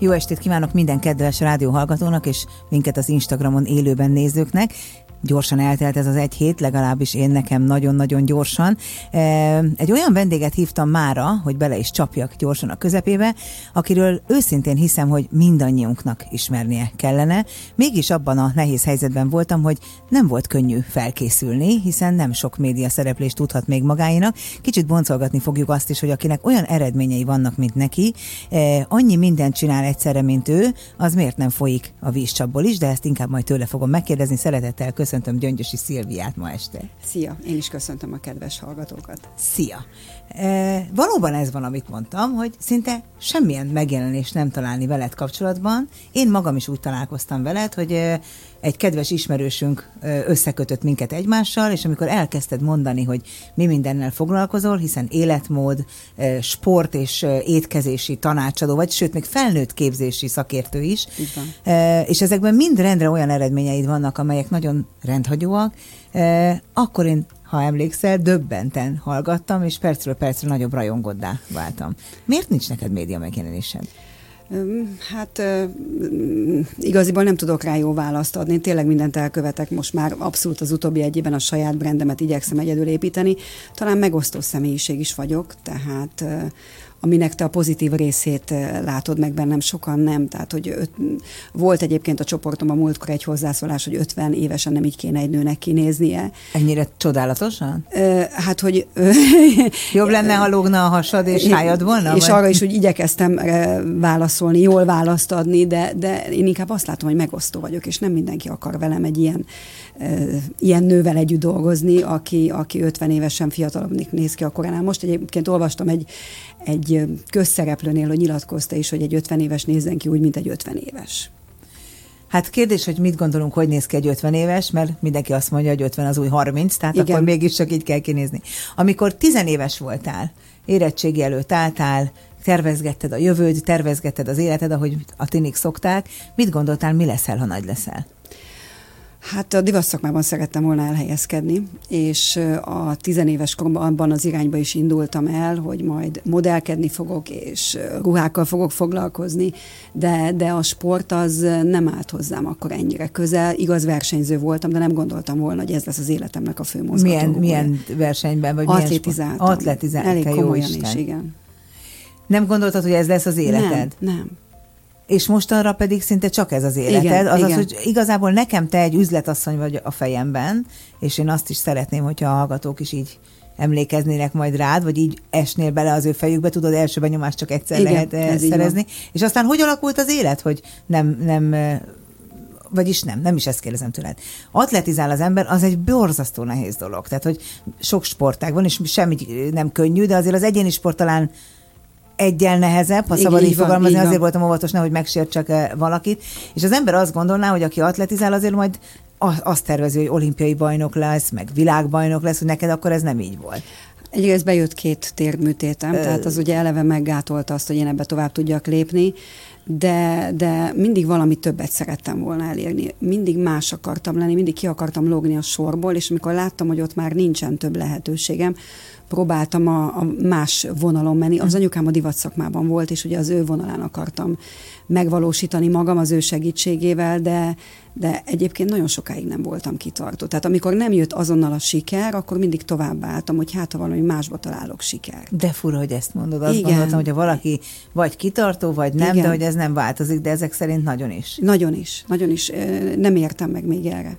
Jó estét kívánok minden kedves rádióhallgatónak és minket az Instagramon élőben nézőknek. Gyorsan eltelt ez az egy hét, legalábbis én nekem nagyon-nagyon gyorsan. Egy olyan vendéget hívtam mára, hogy bele is csapjak gyorsan a közepébe, akiről őszintén hiszem, hogy mindannyiunknak ismernie kellene. Mégis abban a nehéz helyzetben voltam, hogy nem volt könnyű felkészülni, hiszen nem sok média szereplést tudhat még magáinak. Kicsit boncolgatni fogjuk azt is, hogy akinek olyan eredményei vannak, mint neki, annyi mindent csinál egyszerre, mint ő, az miért nem folyik a vízcsapból is, de ezt inkább majd tőle fogom megkérdezni. Szeretettel köszöntöm Gyöngyösi Szilviát ma este. Szia, én is köszöntöm a kedves hallgatókat. Szia! E, valóban ez van, amit mondtam, hogy szinte semmilyen megjelenést nem találni veled kapcsolatban. Én magam is úgy találkoztam veled, hogy egy kedves ismerősünk összekötött minket egymással, és amikor elkezdted mondani, hogy mi mindennel foglalkozol, hiszen életmód, sport és étkezési tanácsadó vagy, sőt, még felnőtt képzési szakértő is, és ezekben mind rendre olyan eredményeid vannak, amelyek nagyon rendhagyóak, akkor én ha emlékszel, döbbenten hallgattam, és percről percre nagyobb rajongoddá váltam. Miért nincs neked média megjelenésed? Hát igaziból nem tudok rá jó választ adni. Tényleg mindent elkövetek most már abszolút az utóbbi egy évben a saját brandemet igyekszem egyedül építeni. Talán megosztó személyiség is vagyok, tehát aminek te a pozitív részét eh, látod meg bennem, sokan nem. Tehát, hogy öt, volt egyébként a csoportomban múltkor egy hozzászólás, hogy 50 évesen nem így kéne egy nőnek kinéznie. Ennyire csodálatosan? Hát, hogy... Jobb lenne, ha lógna a hasad és hájad volna? És vagy? arra is, hogy igyekeztem válaszolni, jól választ adni, de, de én inkább azt látom, hogy megosztó vagyok, és nem mindenki akar velem egy ilyen ilyen nővel együtt dolgozni, aki, aki 50 évesen fiatalabbnak néz ki a koránál. Most egyébként olvastam egy, egy közszereplőnél, hogy nyilatkozta is, hogy egy 50 éves nézzen ki úgy, mint egy 50 éves. Hát kérdés, hogy mit gondolunk, hogy néz ki egy 50 éves, mert mindenki azt mondja, hogy 50 az új 30, tehát Igen. akkor mégiscsak így kell kinézni. Amikor 10 éves voltál, érettségi előtt álltál, tervezgetted a jövőd, tervezgetted az életed, ahogy a tinik szokták, mit gondoltál, mi leszel, ha nagy leszel? Hát a divat szakmában szerettem volna elhelyezkedni, és a tizenéves koromban abban az irányba is indultam el, hogy majd modellkedni fogok, és ruhákkal fogok foglalkozni, de, de a sport az nem állt hozzám akkor ennyire közel. Igaz, versenyző voltam, de nem gondoltam volna, hogy ez lesz az életemnek a fő mozgató. Milyen, milyen versenyben? Vagy Atlétizáltam. Atlétizáltam. Elég komolyan is, igen. Nem gondoltad, hogy ez lesz az életed? Nem, nem és mostanra pedig szinte csak ez az életed. Igen, Azaz, igen. hogy igazából nekem te egy üzletasszony vagy a fejemben, és én azt is szeretném, hogyha a hallgatók is így emlékeznének majd rád, vagy így esnél bele az ő fejükbe, tudod, első benyomást csak egyszer Igen, lehet eh, szerezni. És aztán hogy alakult az élet, hogy nem, nem eh, vagyis nem, nem is ezt kérdezem tőled. Atletizál az ember, az egy borzasztó nehéz dolog. Tehát, hogy sok sportág van, és semmi nem könnyű, de azért az egyéni sport talán egyel nehezebb, ha szabad így, így fogalmazni, így azért voltam óvatos, nehogy megsértsek eh, valakit. És az ember azt gondolná, hogy aki atletizál, azért majd azt tervezi, hogy olimpiai bajnok lesz, meg világbajnok lesz, hogy neked akkor ez nem így volt. Egyrészt bejött két térműtétem, Ö... tehát az ugye eleve meggátolta azt, hogy én ebbe tovább tudjak lépni, de, de mindig valami többet szerettem volna elérni. Mindig más akartam lenni, mindig ki akartam logni a sorból, és amikor láttam, hogy ott már nincsen több lehetőségem, próbáltam a, a más vonalon menni. Az anyukám a divat szakmában volt, és ugye az ő vonalán akartam megvalósítani magam az ő segítségével, de, de egyébként nagyon sokáig nem voltam kitartó. Tehát amikor nem jött azonnal a siker, akkor mindig tovább álltam, hogy hát ha valami másba találok siker. De fura, hogy ezt mondod. Azt Igen. gondoltam, hogy ha valaki vagy kitartó, vagy nem, Igen. de hogy ez nem változik, de ezek szerint nagyon is. Nagyon is, nagyon is. Nem értem meg még erre.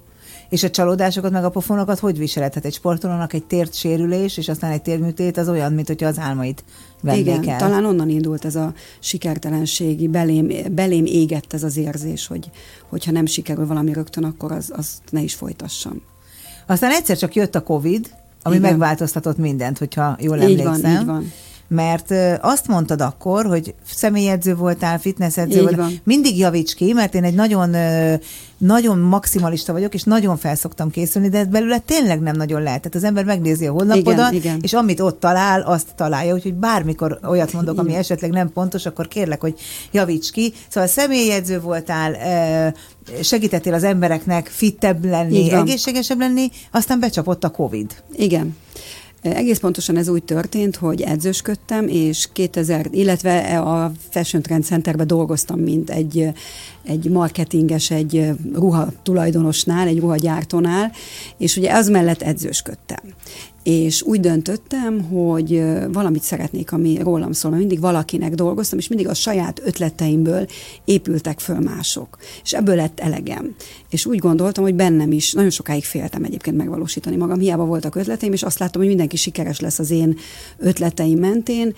És a csalódásokat, meg a pofonokat hogy viseled? Hát egy sportolónak egy tért sérülés, és aztán egy térműtét az olyan, mint hogyha az álmait vennék Igen, el. talán onnan indult ez a sikertelenségi, belém, belém égett ez az érzés, hogy hogyha nem sikerül valami rögtön, akkor az, azt ne is folytassam. Aztán egyszer csak jött a Covid, ami Igen. megváltoztatott mindent, hogyha jól így emlékszem. Van, így van mert azt mondtad akkor, hogy személyedző voltál, fitnessedző voltál, mindig javíts ki, mert én egy nagyon nagyon maximalista vagyok, és nagyon felszoktam készülni, de belőle tényleg nem nagyon lehet. Tehát az ember megnézi a honlapodat, igen, igen. és amit ott talál, azt találja. Úgyhogy bármikor olyat mondok, ami igen. esetleg nem pontos, akkor kérlek, hogy javíts ki. Szóval személyedző voltál, segítettél az embereknek fittebb lenni, egészségesebb lenni, aztán becsapott a Covid. Igen. Egész pontosan ez úgy történt, hogy edzősködtem, és 2000, illetve a Fashion Trend Centerben dolgoztam, mint egy, egy marketinges, egy ruha tulajdonosnál, egy ruhagyártónál, és ugye az mellett edzősködtem és úgy döntöttem, hogy valamit szeretnék, ami rólam szól, mert mindig valakinek dolgoztam, és mindig a saját ötleteimből épültek föl mások. És ebből lett elegem. És úgy gondoltam, hogy bennem is, nagyon sokáig féltem egyébként megvalósítani magam, hiába voltak ötleteim, és azt láttam, hogy mindenki sikeres lesz az én ötleteim mentén,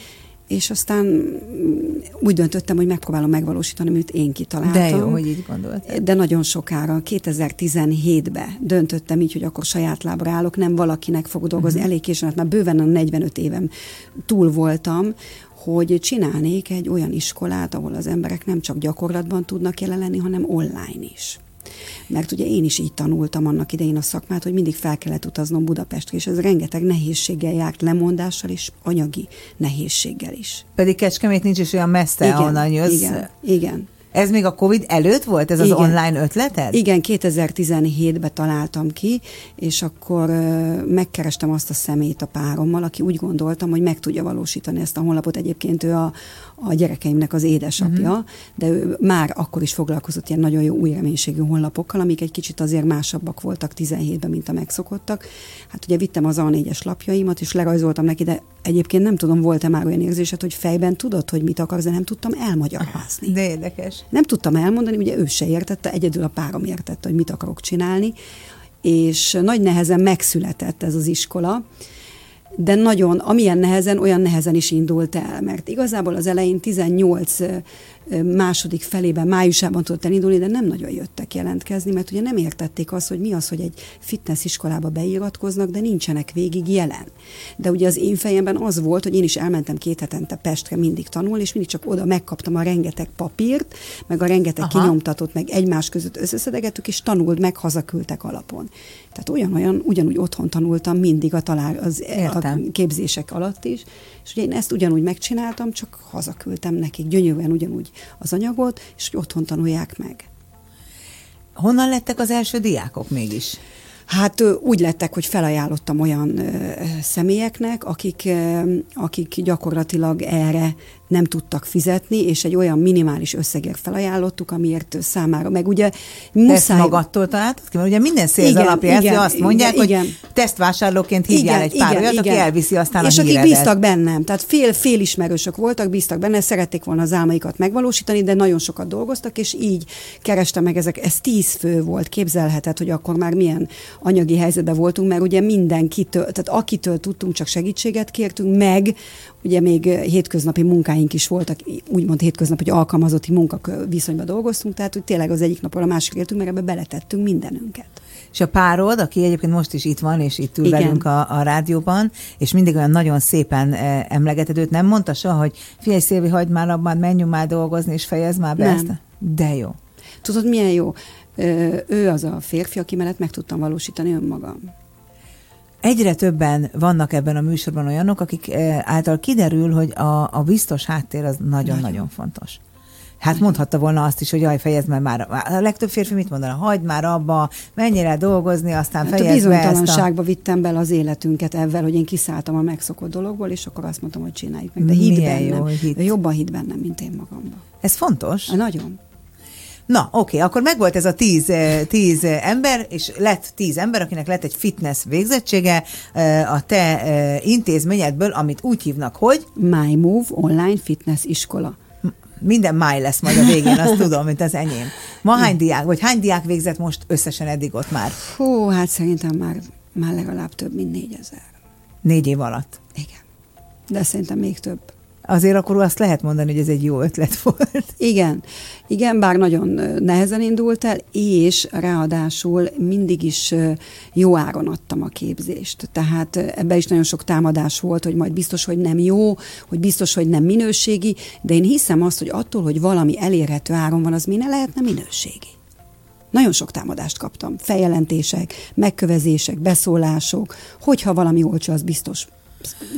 és aztán úgy döntöttem, hogy megpróbálom megvalósítani, amit én kitaláltam. De jó, hogy így gondolt. De nagyon sokára, 2017-ben döntöttem így, hogy akkor saját lábra állok, nem valakinek fogok dolgozni. Uh-huh. Elég későn, hát már bőven a 45 évem túl voltam, hogy csinálnék egy olyan iskolát, ahol az emberek nem csak gyakorlatban tudnak jelen lenni, hanem online is. Mert ugye én is így tanultam annak idején a szakmát, hogy mindig fel kellett utaznom Budapestre, és ez rengeteg nehézséggel járt, lemondással és anyagi nehézséggel is. Pedig Kecskemét nincs is olyan messze, igen, ahonnan jössz. Igen, igen. Ez még a Covid előtt volt, ez az Igen. online ötleted? Igen, 2017-ben találtam ki, és akkor megkerestem azt a szemét a párommal, aki úgy gondoltam, hogy meg tudja valósítani ezt a honlapot. Egyébként ő a, a gyerekeimnek az édesapja, uh-huh. de ő már akkor is foglalkozott ilyen nagyon jó új reménységű honlapokkal, amik egy kicsit azért másabbak voltak 17-ben, mint a megszokottak. Hát ugye vittem az A4-es lapjaimat, és lerajzoltam neki, de egyébként nem tudom, volt-e már olyan érzésed, hogy fejben tudod, hogy mit akarsz, de nem tudtam elmagyarázni. De érdekes. Nem tudtam elmondani, ugye ő se értette, egyedül a párom értette, hogy mit akarok csinálni, és nagy nehezen megszületett ez az iskola, de nagyon, amilyen nehezen, olyan nehezen is indult el, mert igazából az elején 18 második felében, májusában tudott elindulni, de nem nagyon jöttek jelentkezni, mert ugye nem értették azt, hogy mi az, hogy egy fitness iskolába beiratkoznak, de nincsenek végig jelen. De ugye az én fejemben az volt, hogy én is elmentem két hetente Pestre mindig tanulni, és mindig csak oda megkaptam a rengeteg papírt, meg a rengeteg Aha. kinyomtatott, meg egymás között összeszedegettük, és tanult meg, hazaküldtek alapon. Tehát olyan-olyan, ugyanúgy otthon tanultam mindig a, talál, az, a képzések alatt is, és ugye én ezt ugyanúgy megcsináltam, csak hazaküldtem nekik gyönyörűen ugyanúgy az anyagot, és hogy otthon tanulják meg. Honnan lettek az első diákok mégis? Hát úgy lettek, hogy felajánlottam olyan ö, személyeknek, akik, ö, akik gyakorlatilag erre nem tudtak fizetni, és egy olyan minimális összegért felajánlottuk, amiért számára, meg ugye muszáj... Ezt magadtól találtad ki? Mert ugye minden szélz alapja igen, ezt, azt mondják, igen, hogy tesztvásárlóként hívjál igen, egy pár igen, olyat, igen. aki elviszi aztán és a akik bíztak bennem, tehát fél, fél ismerősök voltak, bíztak benne, szerették volna az álmaikat megvalósítani, de nagyon sokat dolgoztak, és így kerestem meg ezek, ez tíz fő volt, képzelheted, hogy akkor már milyen anyagi helyzetben voltunk, mert ugye mindenkitől, tehát akitől tudtunk, csak segítséget kértünk, meg ugye még hétköznapi munkáink is voltak, úgymond hétköznapi, hogy alkalmazotti munkak viszonyban dolgoztunk, tehát hogy tényleg az egyik napról a másik éltünk, mert ebbe beletettünk mindenünket. És a párod, aki egyébként most is itt van, és itt ül Igen. velünk a, a rádióban, és mindig olyan nagyon szépen e, emlegeted őt, nem mondta soha, hogy figyelj Szilvi, hagyd már abban, menjünk már dolgozni, és fejezd már be nem. ezt. De jó. Tudod, milyen jó? Ő az a férfi, aki mellett meg tudtam valósítani önmagam. Egyre többen vannak ebben a műsorban olyanok, akik eh, által kiderül, hogy a, a biztos háttér az nagyon-nagyon fontos. Hát mondhatta volna azt is, hogy jaj, fejezd már már. A legtöbb férfi mit mondana? Hagyd már abba, el dolgozni, aztán hát fejezd a bizonytalanságba a... vittem bele az életünket ebben, hogy én kiszálltam a megszokott dologból, és akkor azt mondtam, hogy csináljuk meg. De hidd bennem. Jó, hit. Jobban hidd bennem, mint én magamban. Ez fontos? Nagyon. Na, oké, okay, akkor megvolt ez a tíz, eh, tíz eh, ember, és lett tíz ember, akinek lett egy fitness végzettsége eh, a te intézményedből, amit úgy hívnak, hogy... My Move Online Fitness Iskola. Minden máj lesz majd a végén, azt tudom, mint az enyém. Ma hány diák, vagy hány diák végzett most összesen eddig ott már? Hú, hát szerintem már, már legalább több, mint négyezer. Négy év alatt? Igen. De szerintem még több. Azért akkor azt lehet mondani, hogy ez egy jó ötlet volt. Igen, igen, bár nagyon nehezen indult el, és ráadásul mindig is jó áron adtam a képzést. Tehát ebbe is nagyon sok támadás volt, hogy majd biztos, hogy nem jó, hogy biztos, hogy nem minőségi, de én hiszem azt, hogy attól, hogy valami elérhető áron van, az mi ne lehetne minőségi. Nagyon sok támadást kaptam. Feljelentések, megkövezések, beszólások, hogyha valami olcsó, az biztos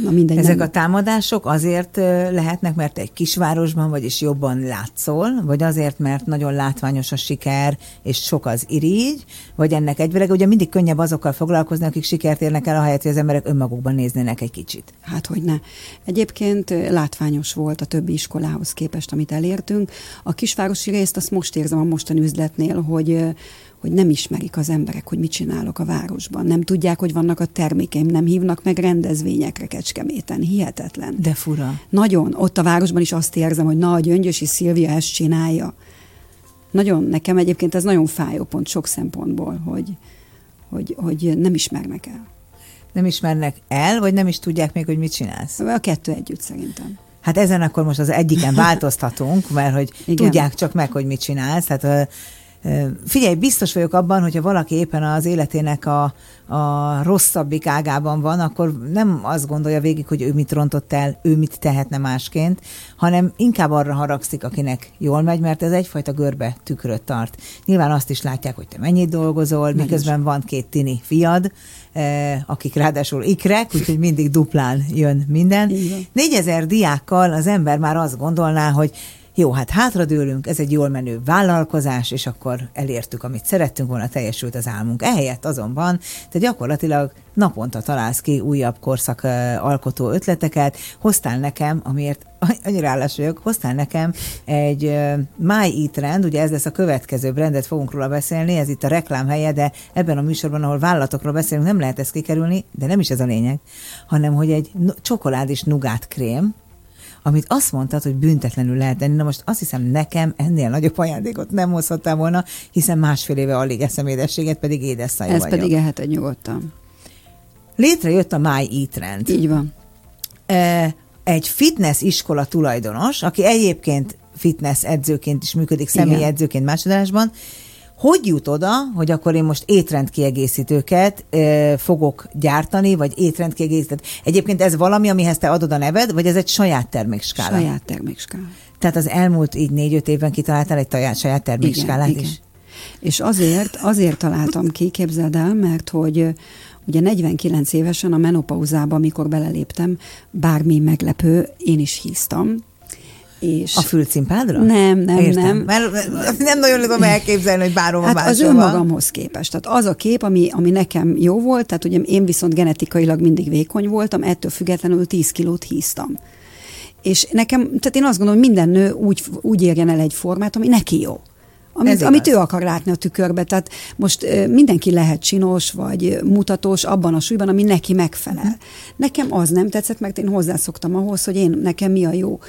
Na mindegy, Ezek nem. a támadások azért lehetnek, mert egy kisvárosban vagyis jobban látszol, vagy azért, mert nagyon látványos a siker, és sok az irigy, vagy ennek egyvileg, ugye mindig könnyebb azokkal foglalkozni, akik sikert érnek el, ahelyett, hogy az emberek önmagukban néznének egy kicsit. Hát, hogy ne. Egyébként látványos volt a többi iskolához képest, amit elértünk. A kisvárosi részt azt most érzem a mostani üzletnél, hogy hogy nem ismerik az emberek, hogy mit csinálok a városban. Nem tudják, hogy vannak a termékeim, nem hívnak meg rendezvényekre Kecskeméten. Hihetetlen. De fura. Nagyon. Ott a városban is azt érzem, hogy na, a Gyöngyösi Szilvia ezt csinálja. Nagyon, nekem egyébként ez nagyon fájó pont sok szempontból, hogy, hogy, hogy nem ismernek el. Nem ismernek el, vagy nem is tudják még, hogy mit csinálsz? A kettő együtt szerintem. Hát ezen akkor most az egyiken változtatunk, mert hogy Igen. tudják csak meg, hogy mit csinálsz. Tehát Figyelj, biztos vagyok abban, hogyha valaki éppen az életének a, a rosszabbik ágában van, akkor nem azt gondolja végig, hogy ő mit rontott el, ő mit tehetne másként, hanem inkább arra haragszik, akinek jól megy, mert ez egyfajta görbe tükröt tart. Nyilván azt is látják, hogy te mennyit dolgozol, Meg miközben is. van két tini fiad, akik ráadásul ikrek, úgyhogy mindig duplán jön minden. Négyezer diákkal az ember már azt gondolná, hogy jó, hát hátradőlünk, ez egy jól menő vállalkozás, és akkor elértük, amit szerettünk volna, teljesült az álmunk. Ehelyett azonban te gyakorlatilag naponta találsz ki újabb korszak alkotó ötleteket, hoztál nekem, amiért annyira állás vagyok, hoztál nekem egy uh, My Eat Trend, ugye ez lesz a következő brandet, fogunk róla beszélni, ez itt a reklám helye, de ebben a műsorban, ahol vállalatokról beszélünk, nem lehet ezt kikerülni, de nem is ez a lényeg, hanem hogy egy csokolád és nugát krém, amit azt mondtad, hogy büntetlenül lehet tenni. Na most azt hiszem, nekem ennél nagyobb ajándékot nem hozhattál volna, hiszen másfél éve alig eszem édességet, pedig édesszájú Ez vagyok. pedig ehet egy nyugodtan. Létrejött a My Eat Trend. Így van. Egy fitness iskola tulajdonos, aki egyébként fitness edzőként is működik, személyi edzőként másodásban, hogy jut oda, hogy akkor én most étrendkiegészítőket ö, fogok gyártani, vagy étrendkiegészítőt? Egyébként ez valami, amihez te adod a neved, vagy ez egy saját termékskála? Saját termékskála. Tehát az elmúlt így négy-öt évben kitaláltál egy taját, saját termékskálát igen, is? Igen. És azért, azért találtam ki, képzeld el, mert hogy ugye 49 évesen a menopauzába, amikor beleléptem, bármi meglepő, én is híztam, és... A fülcimpádra? Nem, nem, Értem. nem. Mert nem nagyon tudom elképzelni, hogy bárhova hát az önmagamhoz képest. Tehát az a kép, ami, ami nekem jó volt, tehát ugye én viszont genetikailag mindig vékony voltam, ettől függetlenül 10 kilót híztam. És nekem, tehát én azt gondolom, hogy minden nő úgy, úgy érjen el egy formát, ami neki jó. Amit, amit ő akar látni a tükörbe. Tehát most mindenki lehet csinos, vagy mutatós abban a súlyban, ami neki megfelel. Uh-huh. Nekem az nem tetszett, mert én hozzászoktam ahhoz, hogy én nekem mi a jó.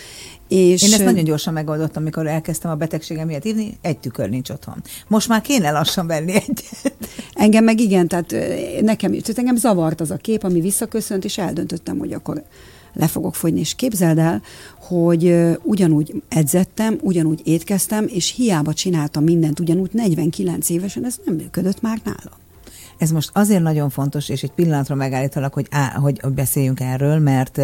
És Én ezt nagyon gyorsan megoldottam, amikor elkezdtem a betegségem miatt írni, egy tükör nincs otthon. Most már kéne lassan venni egyet. Engem meg igen, tehát nekem, tehát engem zavart az a kép, ami visszaköszönt, és eldöntöttem, hogy akkor le fogok fogyni. És képzeld el, hogy ugyanúgy edzettem, ugyanúgy étkeztem, és hiába csináltam mindent, ugyanúgy 49 évesen, ez nem működött már nálam. Ez most azért nagyon fontos, és egy pillanatra megállítalak, hogy, á, hogy beszéljünk erről, mert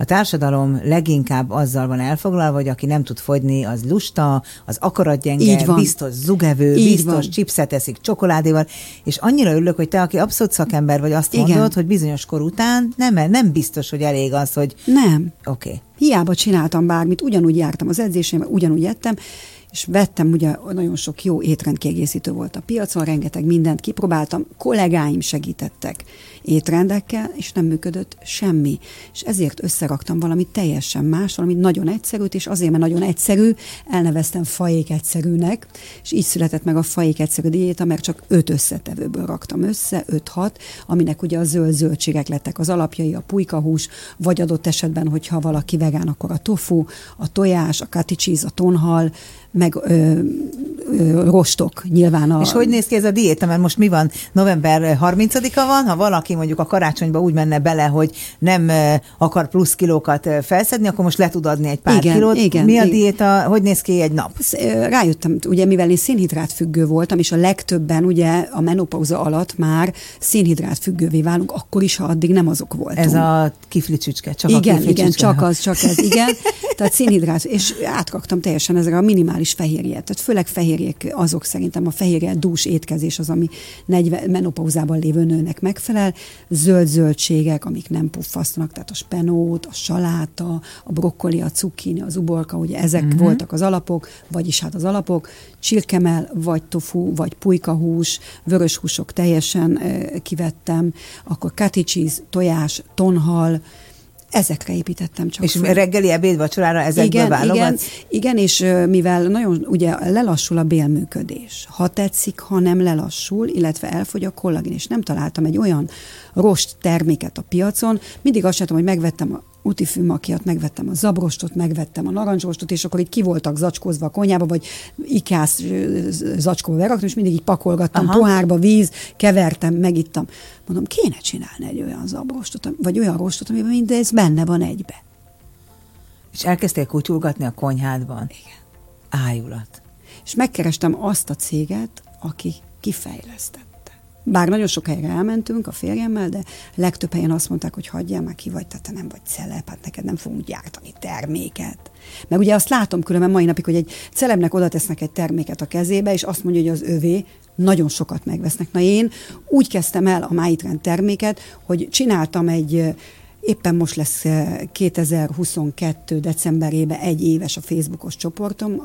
a társadalom leginkább azzal van elfoglalva, hogy aki nem tud fogyni, az lusta, az akaratgyenge, biztos zugevő, Így biztos van. chipset eszik csokoládéval, és annyira örülök, hogy te, aki abszolút szakember vagy, azt Igen. mondod, hogy bizonyos kor után nem, nem biztos, hogy elég az, hogy... Nem. Oké. Okay. Hiába csináltam bármit, ugyanúgy jártam az edzéseimbe, ugyanúgy ettem, és vettem, ugye nagyon sok jó étrendkiegészítő volt a piacon, rengeteg mindent kipróbáltam, kollégáim segítettek étrendekkel, és nem működött semmi. És ezért összeraktam valami teljesen más, valami nagyon egyszerűt, és azért, mert nagyon egyszerű, elneveztem fajék egyszerűnek, és így született meg a fajék egyszerű diéta, mert csak öt összetevőből raktam össze, öt-hat, aminek ugye a zöld zöldségek lettek az alapjai, a pulykahús, vagy adott esetben, hogyha valaki vegán, akkor a tofu, a tojás, a cottage cheese, a tonhal, meg ö, rostok nyilván. A... És hogy néz ki ez a diéta? Mert most mi van? November 30-a van, ha valaki mondjuk a karácsonyba úgy menne bele, hogy nem akar plusz kilókat felszedni, akkor most le tud adni egy pár igen, kilót. Igen, mi a igen. diéta? Hogy néz ki egy nap? Rájöttem, ugye mivel én szénhidrát függő voltam, és a legtöbben ugye a menopauza alatt már szénhidrát függővé válunk, akkor is, ha addig nem azok voltunk. Ez a kiflicsücske, csak igen, a Igen, csak az, csak ez, igen. Tehát szénhidrát, és átraktam teljesen ezre a minimális fehérjét. Tehát főleg fehérjék, azok szerintem a fehérje dús étkezés az, ami 40, menopauzában lévő nőnek megfelel. Zöld zöldségek, amik nem puffasztanak, tehát a spenót, a saláta, a brokkoli, a cukkini, az uborka, ugye ezek uh-huh. voltak az alapok, vagyis hát az alapok, csirkemel, vagy tofu, vagy pulykahús, vörös húsok teljesen kivettem, akkor cottage cheese, tojás, tonhal, Ezekre építettem csak. És föl. reggeli, ebéd, vacsorára ezekből igen, válogatsz? Igen, igen, és mivel nagyon ugye lelassul a bélműködés, ha tetszik, ha nem lelassul, illetve elfogy a kollagén, és nem találtam egy olyan rost terméket a piacon, mindig azt sem hogy megvettem a utifűmakiat, megvettem a zabrostot, megvettem a narancsrostot, és akkor így ki voltak zacskózva a konyába, vagy ikász zacskóba beraktam, és mindig így pakolgattam, Aha. pohárba, víz, kevertem, megittam. Mondom, kéne csinálni egy olyan zabrostot, vagy olyan rostot, amiben mindez benne van egybe. És elkezdtél kutyulgatni a konyhádban? Igen. Ájulat. És megkerestem azt a céget, aki kifejlesztett bár nagyon sok helyre elmentünk a férjemmel, de legtöbb helyen azt mondták, hogy hagyjál már ki vagy, tehát te nem vagy celeb, hát neked nem fogunk gyártani terméket. Meg ugye azt látom különben mai napig, hogy egy celebnek oda tesznek egy terméket a kezébe, és azt mondja, hogy az övé, nagyon sokat megvesznek. Na én úgy kezdtem el a Máitrend terméket, hogy csináltam egy Éppen most lesz 2022. Eh, decemberében egy éves a Facebookos csoportom,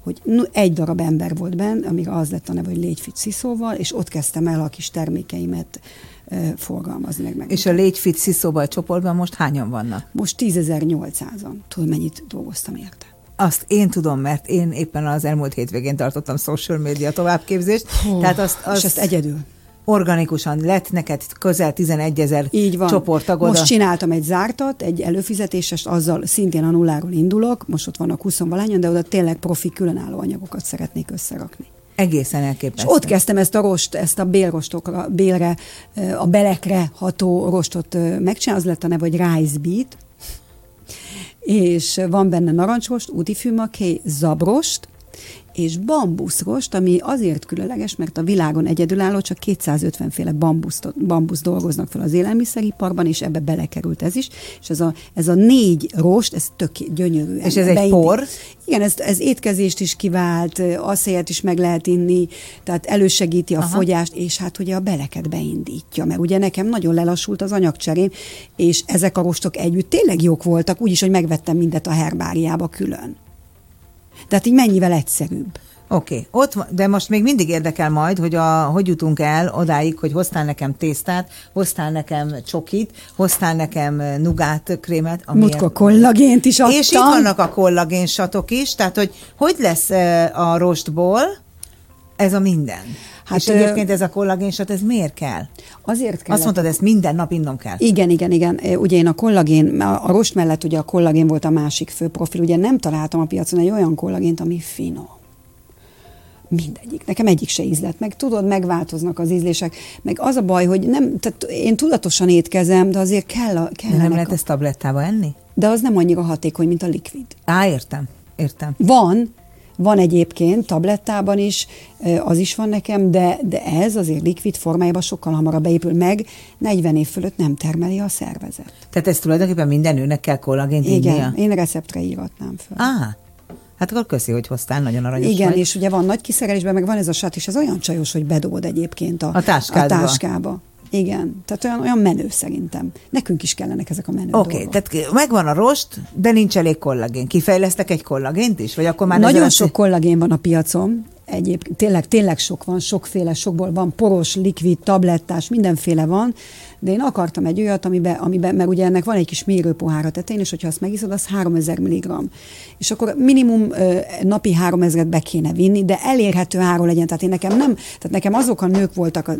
hogy egy darab ember volt benne, amire az lett a neve, hogy Légy Fit Sziszóval, és ott kezdtem el a kis termékeimet eh, forgalmazni. Meg, meg és a Légy Fit Sziszóval csoportban most hányan vannak? Most 10.800-an. Tudod, mennyit dolgoztam érte? Azt én tudom, mert én éppen az elmúlt hétvégén tartottam social media továbbképzést. Hú, tehát azt, azt, és ezt egyedül organikusan lett neked közel 11 ezer csoporttagod. Most csináltam egy zártat, egy előfizetéses, azzal szintén a nulláról indulok, most ott vannak 20 valányon, de oda tényleg profi különálló anyagokat szeretnék összerakni. Egészen elképesztő. És ott kezdtem ezt a rost, ezt a bélrostokra, bélre, a belekre ható rostot megcsinálni, az lett a neve, hogy Rice Beat, és van benne narancsrost, útifűmaké, zabrost, és bambuszrost, ami azért különleges, mert a világon egyedülálló csak 250 féle bambuszt, bambusz dolgoznak fel az élelmiszeriparban, és ebbe belekerült ez is, és ez a, ez a négy rost, ez tök gyönyörű. És ez egy por? Igen, ez, ez étkezést is kivált, aszélyet is meg lehet inni, tehát elősegíti a Aha. fogyást, és hát ugye a beleket beindítja, mert ugye nekem nagyon lelassult az anyagcserém, és ezek a rostok együtt tényleg jók voltak, úgyis, hogy megvettem mindet a herbáriába külön. Tehát így mennyivel egyszerűbb. Oké, okay. ott de most még mindig érdekel majd, hogy a, hogy jutunk el odáig, hogy hoztál nekem tésztát, hoztál nekem csokit, hoztál nekem nugát krémet. Mutka kollagént is adtam. És itt vannak a kollagénsatok is, tehát hogy hogy lesz a rostból ez a minden? Hát, és egyébként ez a kollagénsat, ez miért kell? Azért kell. Azt mondtad, ezt minden nap innom kell. Igen, igen, igen. Ugye én a kollagén, a rost mellett ugye a kollagén volt a másik fő profil. Ugye nem találtam a piacon egy olyan kollagént, ami finom mindegyik. Nekem egyik se ízlet. Meg tudod, megváltoznak az ízlések. Meg az a baj, hogy nem, tehát én tudatosan étkezem, de azért kell a, kell Nem lehet a... ezt tablettába enni? De az nem annyira hatékony, mint a likvid. Á, értem. Értem. Van, van egyébként tablettában is, az is van nekem, de, de ez azért likvid formájában sokkal hamarabb beépül meg, 40 év fölött nem termeli a szervezet. Tehát ez tulajdonképpen minden nőnek kell kollagént Igen, innia? én receptre íratnám föl. Ah, Hát akkor köszi, hogy hoztál, nagyon aranyos Igen, vagy. és ugye van nagy kiszerelésben, meg van ez a sat, és ez olyan csajos, hogy bedobod egyébként a, a táskába. A táskába. Igen, tehát olyan, olyan menő szerintem. Nekünk is kellenek ezek a menő Oké, okay, tehát megvan a rost, de nincs elég kollagén. Kifejlesztek egy kollagént is? Vagy akkor már Nagyon sok lesz... kollagén van a piacon, egyébként tényleg, tényleg sok van, sokféle, sokból van, poros, likvid, tablettás, mindenféle van, de én akartam egy olyat, amiben, amiben mert ugye ennek van egy kis mérőpohár a tetején, és hogyha azt megiszod, az 3000 mg. És akkor minimum ö, napi 3000-et be kéne vinni, de elérhető áron legyen. Tehát én nekem nem, tehát nekem azok a nők voltak a,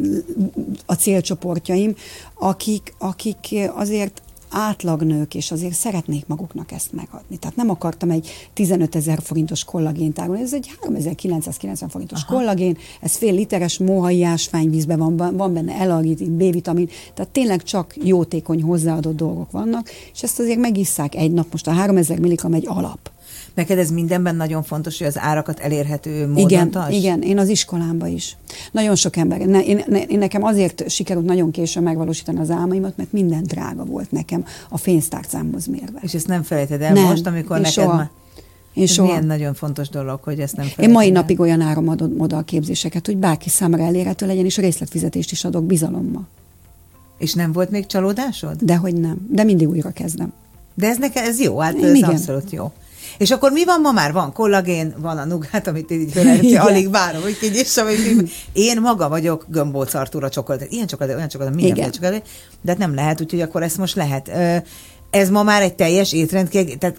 a célcsoportjaim, akik, akik azért átlagnők, és azért szeretnék maguknak ezt megadni. Tehát nem akartam egy 15 ezer forintos kollagént árulni, ez egy 3990 forintos Aha. kollagén, ez fél literes mohai ásványvízben van, van benne L-argitin, B-vitamin, tehát tényleg csak jótékony hozzáadott dolgok vannak, és ezt azért megisszák egy nap, most a 3000 milligram egy alap. Neked ez mindenben nagyon fontos, hogy az árakat elérhető módon igen, tarts? Igen, én az iskolámba is. Nagyon sok ember. Ne, én, ne, én nekem azért sikerült nagyon későn megvalósítani az álmaimat, mert minden drága volt nekem a pénztárcámhoz mérve. És ezt nem felejted el nem, most, amikor neked soha. már... És Ez soha. milyen nagyon fontos dolog, hogy ezt nem Én mai napig olyan áram adom oda a képzéseket, hogy bárki számára elérhető legyen, és részletfizetést is adok bizalommal. És nem volt még csalódásod? Dehogy nem, de mindig újra kezdem. De ez neked ez jó, hát ez Igen. abszolút jó. És akkor mi van ma már? Van kollagén, van a nugát, amit így felejtett, alig várom, hogy kinyissam, hogy én maga vagyok gömbóc Artúra csokoládé. Ilyen csokoládé, olyan csokoládé, minden csokoládé, de hát nem lehet, úgyhogy akkor ezt most lehet. Ez ma már egy teljes étrend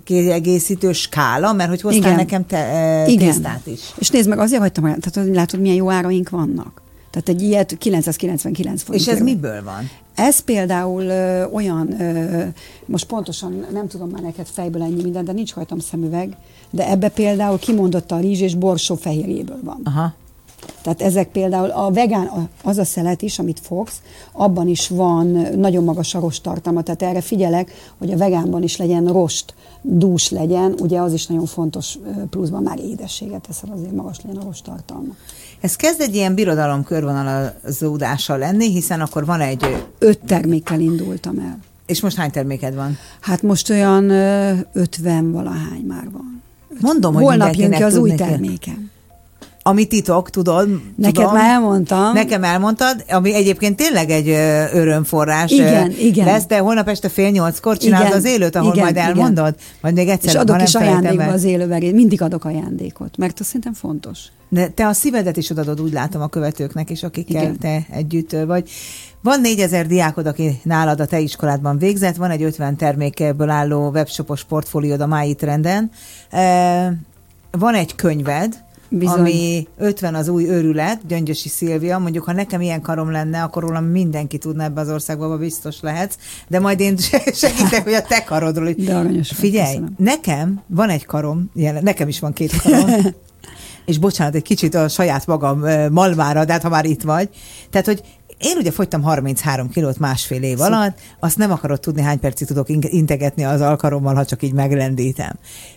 kiegészítő skála, mert hogy hoztál Igen. nekem te, Igen. tésztát is. És nézd meg, azért hagytam, tehát látod, milyen jó áraink vannak. Tehát egy ilyet 999 forint. És ez miből van? Ez például ö, olyan, ö, most pontosan nem tudom már neked fejből ennyi minden, de nincs rajtam szemüveg, de ebbe például kimondott a rizs és borsó fehérjéből van. Aha. Tehát ezek például a vegán, az a szelet is, amit fogsz, abban is van nagyon magas a rost tartalma, tehát erre figyelek, hogy a vegánban is legyen rost, dús legyen, ugye az is nagyon fontos, pluszban már édességet teszed, azért magas legyen a rost tartalma. Ez kezd egy ilyen birodalom körvonalazódással lenni, hiszen akkor van egy... Öt termékkel indultam el. És most hány terméked van? Hát most olyan ötven valahány már van. Mondom, hogy Holnap jön ki az új termékem. Ami titok, tudod? Neked tudom, már elmondtam. Nekem elmondtad, ami egyébként tényleg egy örömforrás igen, igen. lesz, de holnap este fél nyolckor csinálod igen, az élőt, ahol igen, majd elmondod? Igen. Majd még egyszer, És adok is ajándékba az élőverét. Mindig adok ajándékot, mert az szerintem fontos. De te a szívedet is odadod, úgy látom a követőknek is, akikkel Igen. te együtt vagy. Van 4000 diákod, aki nálad a te iskoládban végzett, van egy 50 termékből álló webshopos portfóliód a Máji Trenden. Van egy könyved, Bizony. ami 50 az új őrület, Gyöngyösi Szilvia, mondjuk, ha nekem ilyen karom lenne, akkor rólam mindenki tudna ebbe az országba, biztos lehetsz, de majd én segítek, hogy a te karodról. De aranyos Figyelj, nekem van egy karom, jelen, nekem is van két karom, és bocsánat, egy kicsit a saját magam malmára, de hát ha már itt vagy. Tehát, hogy én ugye fogytam 33 kilót másfél év alatt, azt nem akarod tudni, hány percig tudok integetni az alkarommal, ha csak így meglendítem.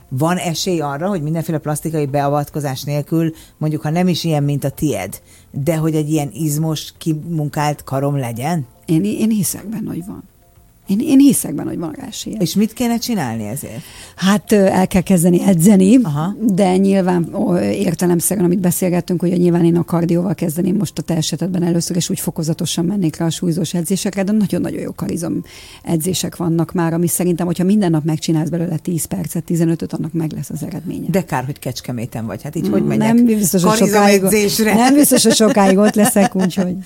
Van esély arra, hogy mindenféle plastikai beavatkozás nélkül, mondjuk ha nem is ilyen, mint a tied, de hogy egy ilyen izmos, kimunkált karom legyen? Én, én hiszek benne, hogy van. Én, én hiszek benne, hogy van rá esélye. És mit kéne csinálni ezért? Hát el kell kezdeni edzeni, Aha. de nyilván értelemszerűen, amit beszélgettünk, hogy nyilván én a kardióval kezdeném most a te esetedben először, és úgy fokozatosan mennék rá a súlyzós edzésekre, de nagyon-nagyon jó karizom edzések vannak már, ami szerintem, hogyha minden nap megcsinálsz belőle 10 percet, 15-öt, annak meg lesz az eredménye. De kár, hogy kecskeméten vagy. Hát így hogy megyek? Nem biztos, hogy sokáig, nem biztos, hogy sokáig ott leszek, úgyhogy.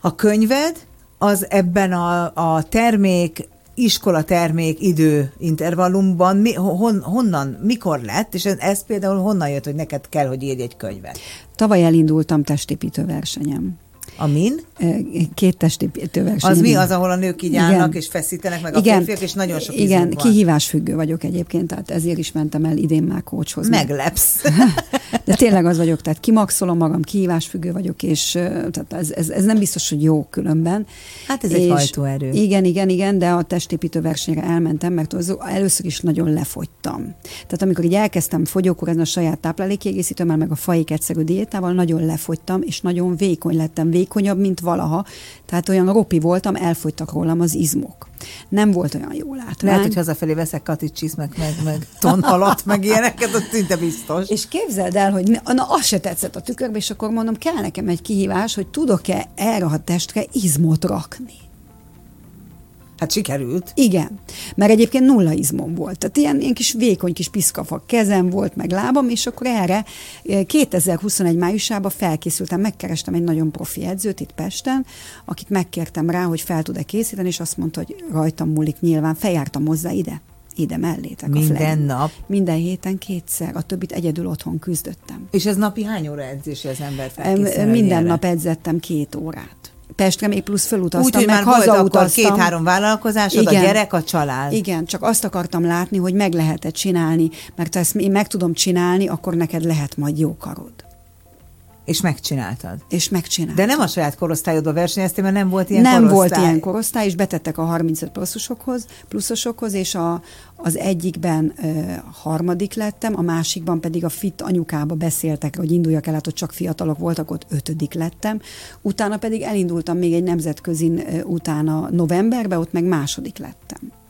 A könyved az ebben a, a termék iskola termék idő intervallumban mi, hon, honnan, mikor lett, és ez, például honnan jött, hogy neked kell, hogy írj egy könyvet? Tavaly elindultam testépítő versenyem. Amin? Két testépítő verseny. Az mi az, ahol a nők így igen. állnak és feszítenek, meg igen. a férfiak, és nagyon sok Igen, kihívásfüggő vagyok egyébként, tehát ezért is mentem el idén már kócshoz. Meglepsz. De tényleg az vagyok, tehát kimaxolom magam, kihívásfüggő vagyok, és tehát ez, ez, ez nem biztos, hogy jó különben. Hát ez és egy hajtóerő. Igen, igen, igen, de a testépítő versenyre elmentem, mert az, először is nagyon lefogytam. Tehát amikor így elkezdtem fogyókúrázni a saját táplálékkiegészítőmmel, meg a faik egyszerű diétával, nagyon lefogytam, és nagyon vékony lettem, vékonyabb, mint valaha. Tehát olyan ropi voltam, elfogytak rólam az izmok. Nem volt olyan jó látvány. Lehet, hogy hazafelé veszek katicsisz, meg, meg, meg tonhalat, meg ilyeneket, ott szinte biztos. És képzeld el, hogy na, az se tetszett a tükörbe, és akkor mondom, kell nekem egy kihívás, hogy tudok-e erre a testre izmot rakni. Hát sikerült. Igen, mert egyébként nulla izmom volt. Tehát ilyen, ilyen kis vékony kis piszkafak kezem volt, meg lábam, és akkor erre 2021 eh, májusában felkészültem, megkerestem egy nagyon profi edzőt itt Pesten, akit megkértem rá, hogy fel tud-e készíteni, és azt mondta, hogy rajtam múlik nyilván, feljártam hozzá ide ide mellétek. Minden a nap? Minden héten kétszer. A többit egyedül otthon küzdöttem. És ez napi hány óra edzés az ember felkészül? Minden nap edzettem két órát Pestre még plusz fölutaztam, Úgy, meg már hazautaztam. két-három vállalkozásod, Igen. a gyerek, a család. Igen, csak azt akartam látni, hogy meg lehet-e csinálni, mert ha ezt én meg tudom csinálni, akkor neked lehet majd jó karod. És megcsináltad. És megcsináltad. De nem a saját korosztályodba versenyeztél, mert nem volt ilyen nem korosztály. volt ilyen korosztály, és betettek a 35 pluszosokhoz, pluszosokhoz, és a, az egyikben ö, harmadik lettem, a másikban pedig a fit anyukába beszéltek, hogy induljak el, hát ott csak fiatalok voltak, ott ötödik lettem. Utána pedig elindultam még egy nemzetközin ö, utána novemberben, ott meg második lettem.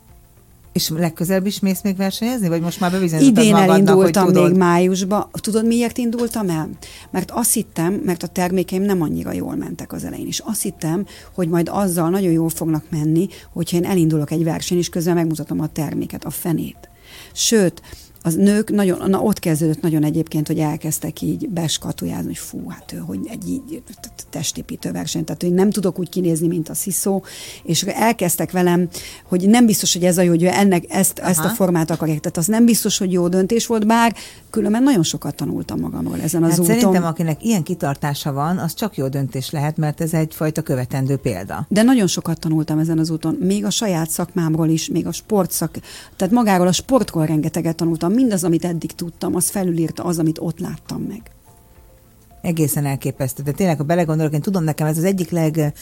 És legközelebb is mész még versenyezni, vagy most már bebizonyítottad Idén magadnak, elindultam hogy tudod? még májusba. Tudod, miért indultam el? Mert azt hittem, mert a termékeim nem annyira jól mentek az elején, és azt hittem, hogy majd azzal nagyon jól fognak menni, hogyha én elindulok egy verseny, és közben megmutatom a terméket, a fenét. Sőt, az nők nagyon, na ott kezdődött nagyon egyébként, hogy elkezdtek így beskatujázni, hogy fú, hát ő, hogy egy így testépítő verseny, tehát hogy nem tudok úgy kinézni, mint a sziszó, és elkezdtek velem, hogy nem biztos, hogy ez a jó, hogy ennek ezt, ezt a formát akarják. Tehát az nem biztos, hogy jó döntés volt, bár különben nagyon sokat tanultam magamról ezen az hát úton. Szerintem, akinek ilyen kitartása van, az csak jó döntés lehet, mert ez egyfajta követendő példa. De nagyon sokat tanultam ezen az úton, még a saját szakmámról is, még a sportszak, tehát magáról a sportról rengeteget tanultam, mindaz, amit eddig tudtam, az felülírta az, amit ott láttam meg. Egészen elképesztő. De tényleg, ha belegondolok, én tudom, nekem ez az egyik leg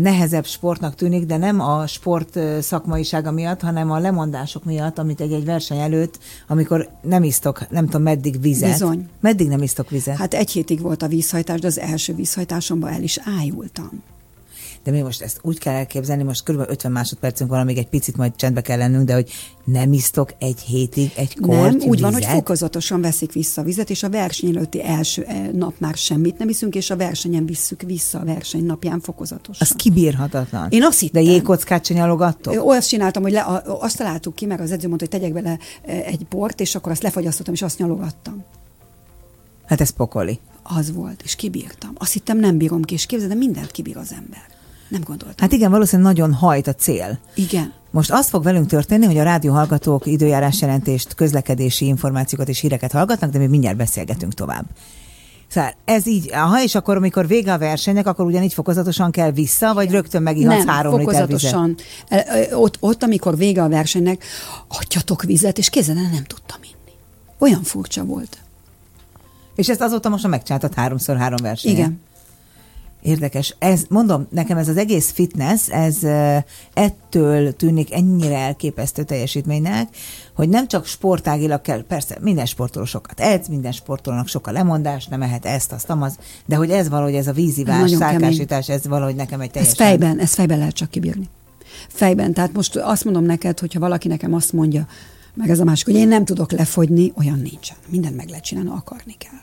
nehezebb sportnak tűnik, de nem a sport szakmaisága miatt, hanem a lemondások miatt, amit egy-egy verseny előtt, amikor nem isztok, nem tudom, meddig vizet. Bizony. Meddig nem isztok vizet? Hát egy hétig volt a vízhajtás, de az első vízhajtásomban el is ájultam de mi most ezt úgy kell elképzelni, most kb. 50 másodpercünk van, amíg egy picit majd csendbe kell lennünk, de hogy nem isztok egy hétig egy korty Nem, úgy vizet? van, hogy fokozatosan veszik vissza a vizet, és a verseny előtti első eh, nap már semmit nem iszunk, és a versenyen visszük vissza a verseny napján fokozatosan. Az kibírhatatlan. Én azt hittem. De jégkockát sem nyalogattok? Azt csináltam, hogy le, azt találtuk ki, mert az edző mondta, hogy tegyek bele eh, egy bort, és akkor azt lefagyasztottam, és azt nyalogattam. Hát ez pokoli. Az volt, és kibírtam. Azt hittem, nem bírom ki, és képzeld, de mindent kibír az ember. Nem gondoltam. Hát igen, valószínűleg nagyon hajt a cél. Igen. Most az fog velünk történni, hogy a rádió hallgatók időjárás jelentést, közlekedési információkat és híreket hallgatnak, de mi mindjárt beszélgetünk tovább. Szóval ez így, ha és akkor, amikor vége a versenynek, akkor ugyanígy fokozatosan kell vissza, vagy rögtön megihatsz három liter vizet? fokozatosan. Ott, ott, amikor vége a versenynek, adjatok vizet, és kézzel nem tudtam inni. Olyan furcsa volt. És ezt azóta most megcsináltad háromszor három versenyen. Igen. Érdekes. Ez, mondom, nekem ez az egész fitness, ez ettől tűnik ennyire elképesztő teljesítménynek, hogy nem csak sportágilag kell, persze minden sportoló sokat edz, minden sportolónak sok a lemondás, nem ehet ezt, azt, amaz, de hogy ez valahogy ez a vízivás, szálkásítás, ez valahogy nekem egy teljesen... Ez fejben, ez fejben lehet csak kibírni. Fejben. Tehát most azt mondom neked, hogyha valaki nekem azt mondja, meg ez a másik, hogy én nem tudok lefogyni, olyan nincsen. Mindent meg lehet csinálni, akarni kell.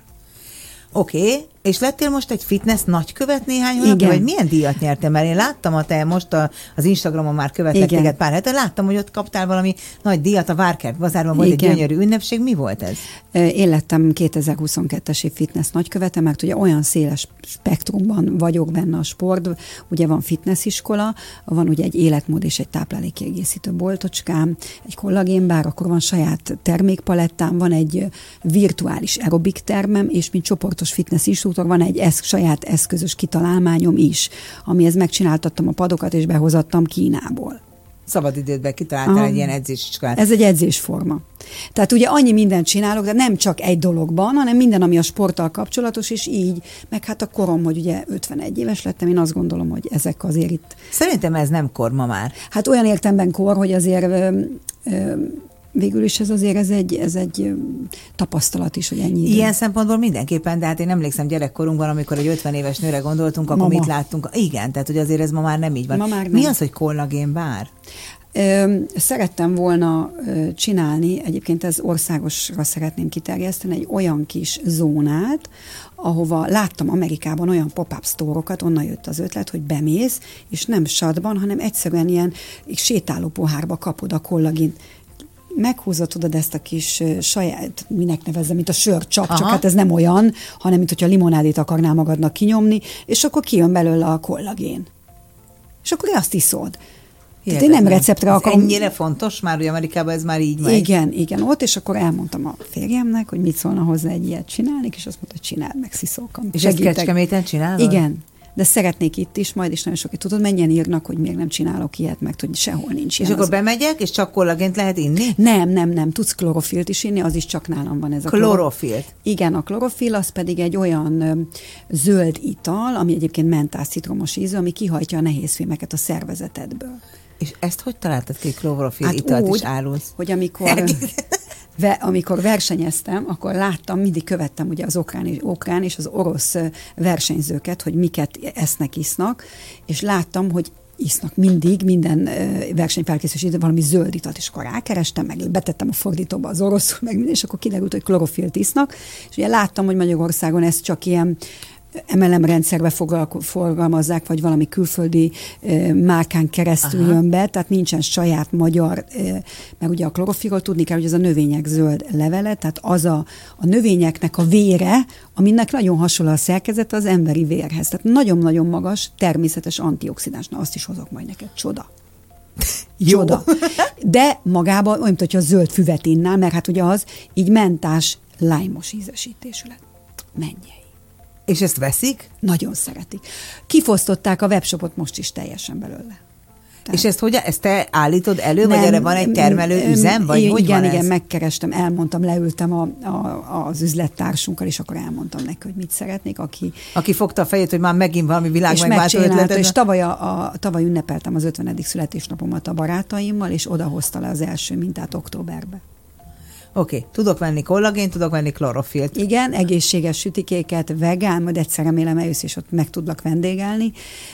Oké, okay. És lettél most egy fitness nagykövet néhány hónapja, vagy milyen díjat nyertél? Mert én láttam a te most a, az Instagramon már követlek Igen. téged pár hete, láttam, hogy ott kaptál valami nagy díjat a Várkert bazárban, volt Igen. egy gyönyörű ünnepség. Mi volt ez? Én lettem 2022-es év fitness nagykövete, mert ugye olyan széles spektrumban vagyok benne a sport, ugye van fitnessiskola, van ugye egy életmód és egy táplálékkiegészítő boltocskám, egy kollagénbár, akkor van saját termékpalettám, van egy virtuális aerobik termem, és mint csoportos fitness instruktor van egy esz, saját eszközös kitalálmányom is, amihez megcsináltattam a padokat, és behozattam Kínából szabadidődben kitaláltál Aha. egy ilyen edzésiskolát. Ez egy edzésforma. Tehát ugye annyi mindent csinálok, de nem csak egy dologban, hanem minden, ami a sporttal kapcsolatos, és így, meg hát a korom, hogy ugye 51 éves lettem, én azt gondolom, hogy ezek azért itt... Szerintem ez nem kor ma már. Hát olyan értemben kor, hogy azért ö, ö, végül is ez azért ez egy, ez egy tapasztalat is, hogy ennyi idő. Ilyen szempontból mindenképpen, de hát én emlékszem gyerekkorunkban, amikor egy 50 éves nőre gondoltunk, akkor Mama. mit láttunk? Igen, tehát hogy azért ez ma már nem így van. Ma már nem. Mi az, hogy kollagén bár? Szerettem volna csinálni, egyébként ez országosra szeretném kiterjeszteni, egy olyan kis zónát, ahova láttam Amerikában olyan pop-up sztórokat, onnan jött az ötlet, hogy bemész, és nem sadban, hanem egyszerűen ilyen sétáló pohárba kapod a kollagént meghúzod tudod ezt a kis saját, minek nevezzem, mint a sörcsap, Aha. csak hát ez nem olyan, hanem mint hogyha limonádét akarnál magadnak kinyomni, és akkor kijön belőle a kollagén. És akkor azt iszod. Tehát én nem receptre akarom. Ennyire fontos már, hogy Amerikában ez már így megy. Igen, igen, ott, és akkor elmondtam a férjemnek, hogy mit szólna hozzá egy ilyet csinálni, és azt mondta, hogy csináld meg, sziszókam. És ezt Kecskeméten csinálod? Igen. De szeretnék itt is, majd is nagyon sokat tudod, mennyien írnak, hogy még nem csinálok ilyet, meg hogy sehol nincs És akkor az... bemegyek, és csak kollagént lehet inni? Nem, nem, nem. Tudsz klorofilt is inni, az is csak nálam van ez a klorofilt. Igen, a klorofil az pedig egy olyan ö, zöld ital, ami egyébként mentás citromos ízű, ami kihajtja a nehézfémeket a szervezetedből. És ezt hogy találtad ki, klorofil hát italt úgy, is árulsz? hogy amikor ve, amikor versenyeztem, akkor láttam, mindig követtem ugye az okrán és, okrán és az orosz versenyzőket, hogy miket esznek, isznak, és láttam, hogy isznak mindig, minden versenyfelkészülés idő valami zöld és akkor rákerestem, meg betettem a fordítóba az orosz, meg minden, és akkor kiderült, hogy klorofilt isznak, és ugye láttam, hogy Magyarországon ez csak ilyen MLM rendszerbe forgalmazzák, vagy valami külföldi e, márkán keresztül Aha. jön be, tehát nincsen saját magyar, e, mert ugye a klorofilról tudni kell, hogy ez a növények zöld levele, tehát az a, a növényeknek a vére, aminek nagyon hasonló a szerkezet az emberi vérhez. Tehát nagyon-nagyon magas természetes antioxidáns. Na, azt is hozok majd neked. Csoda. Csoda. De magában olyan, mint hogyha a zöld füvet innál, mert hát ugye az így mentás, lájmos ízesítésű lett. Menjél. És ezt veszik? Nagyon szeretik. Kifosztották a webshopot most is teljesen belőle. Tehát. És ezt hogy, ezt te állítod elő, nem, vagy erre van egy termelő üzem, vagy igen, hogy igen, van igen, ez? megkerestem, elmondtam, leültem a, a, az üzlettársunkkal, és akkor elmondtam neki, hogy mit szeretnék, aki... Aki fogta a fejét, hogy már megint valami világ és megváltó És tavaly, a, a, tavaly ünnepeltem az 50. születésnapomat a barátaimmal, és odahozta le az első mintát októberbe. Oké, okay. tudok venni kollagént, tudok venni klorofilt. Igen, egészséges sütikéket, vegán, majd egyszer remélem eljössz, és ott meg tudlak vendégelni.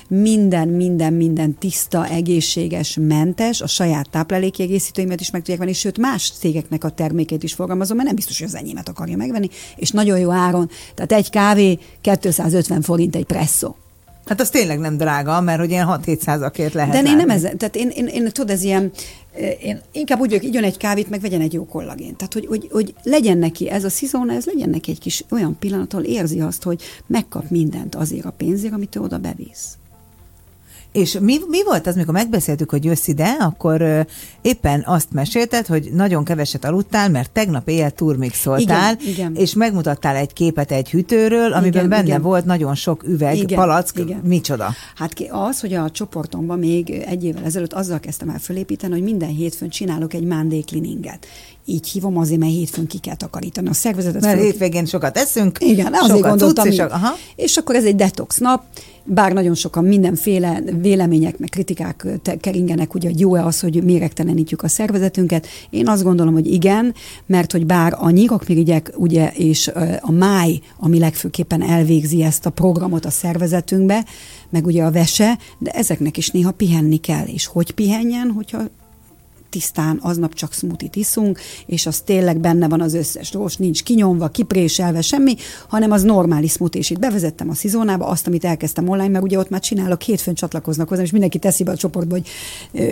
Minden, minden, minden tiszta, egészséges, mentes, a saját táplálékiegészítőimet is meg tudják venni, sőt más cégeknek a termékét is forgalmazom, mert nem biztos, hogy az enyémet akarja megvenni, és nagyon jó áron. Tehát egy kávé 250 forint egy presszó. Hát az tényleg nem drága, mert hogy ilyen 6-700-akért lehet. De én nem ez, tehát én, én, én, tudod, ez ilyen, én inkább úgy vagyok, igyon egy kávét, meg vegyen egy jó kollagén. Tehát, hogy, hogy, hogy legyen neki ez a szizóna, ez legyen neki egy kis olyan pillanat, ahol érzi azt, hogy megkap mindent azért a pénzért, amit ő oda bevisz. És mi, mi volt az, mikor megbeszéltük, hogy jössz ide, akkor éppen azt mesélted, hogy nagyon keveset aludtál, mert tegnap éjjel turmixoltál, igen, igen. és megmutattál egy képet egy hűtőről, amiben igen, benne igen. volt nagyon sok üveg, igen, palack, igen. micsoda? Hát az, hogy a csoportomban még egy évvel ezelőtt azzal kezdtem el fölépíteni, hogy minden hétfőn csinálok egy mándéklininget így hívom, azért, mert hétfőn ki kell takarítani a szervezetet. Mert föl... hétvégén sokat eszünk, Igen, azért gondoltam. És, aha. és akkor ez egy detox nap, bár nagyon sokan mindenféle vélemények, meg kritikák keringenek, ugye, hogy jó-e az, hogy méregtelenítjük a szervezetünket. Én azt gondolom, hogy igen, mert hogy bár a nyirokmirigyek, ugye, és a máj, ami legfőképpen elvégzi ezt a programot a szervezetünkbe, meg ugye a vese, de ezeknek is néha pihenni kell. És hogy pihenjen, hogyha tisztán aznap csak smoothie iszunk, és az tényleg benne van az összes rós, nincs kinyomva, kipréselve, semmi, hanem az normális smoothie, és itt bevezettem a szizónába azt, amit elkezdtem online, mert ugye ott már csinálok, hétfőn csatlakoznak hozzá, és mindenki teszi be a csoportba, hogy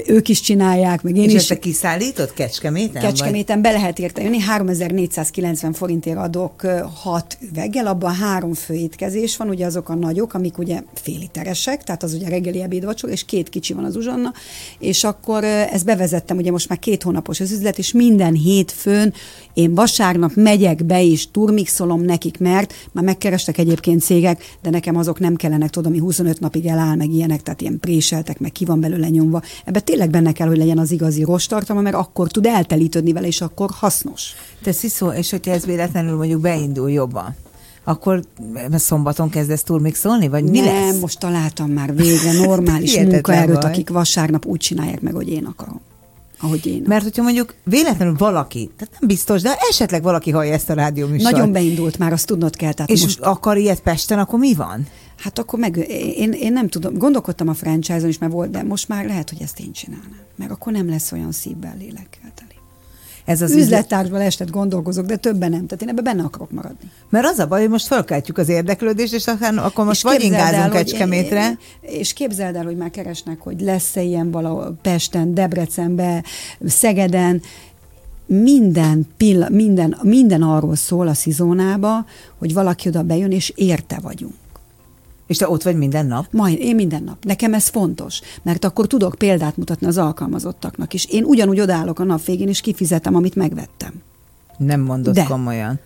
ők is csinálják, meg én és is. És ezt kiszállított Kecskeméten? Kecskeméten vagy? be lehet érte jönni, 3490 forintért adok hat üveggel, abban három fő étkezés van, ugye azok a nagyok, amik ugye fél literesek, tehát az ugye reggeli ebéd vacsor, és két kicsi van az uzsanna, és akkor ezt bevezettem ugye most már két hónapos az üzlet, és minden hétfőn én vasárnap megyek be és turmixolom nekik, mert már megkerestek egyébként cégek, de nekem azok nem kellenek, tudom, ami 25 napig eláll, meg ilyenek, tehát ilyen préseltek, meg ki van belőle nyomva. Ebbe tényleg benne kell, hogy legyen az igazi rostartalma, mert akkor tud eltelítődni vele, és akkor hasznos. Te Sziszó, és hogyha ez véletlenül mondjuk beindul jobban, akkor szombaton kezdesz turmixolni, vagy mi Nem, lesz? most találtam már végre normális munkaerőt, akik vasárnap úgy csinálják meg, hogy én akarom ahogy én. Mert hogyha mondjuk véletlenül valaki, tehát nem biztos, de esetleg valaki hallja ezt a rádió műsort. Nagyon beindult már, azt tudnod kell. Tehát és most... akar ilyet Pesten, akkor mi van? Hát akkor meg, én, én nem tudom, gondolkodtam a franchise-on is, mert volt, de most már lehet, hogy ezt én csinálnám. Meg akkor nem lesz olyan szívvel, lélekkel teli ez az üzlettársban estet gondolkozok, de többen nem. Tehát én ebben benne akarok maradni. Mert az a baj, hogy most felkeltjük az érdeklődést, és akár, akkor most és vagy ingázunk Kecskemétre. És képzeld el, hogy már keresnek, hogy lesz-e ilyen valahol Pesten, Debrecenbe, Szegeden, minden, pill- minden, minden arról szól a szizónába, hogy valaki oda bejön, és érte vagyunk. És te ott vagy minden nap? Majd, én minden nap. Nekem ez fontos, mert akkor tudok példát mutatni az alkalmazottaknak is. Én ugyanúgy odállok a nap végén, és kifizetem, amit megvettem. Nem mondod De. komolyan.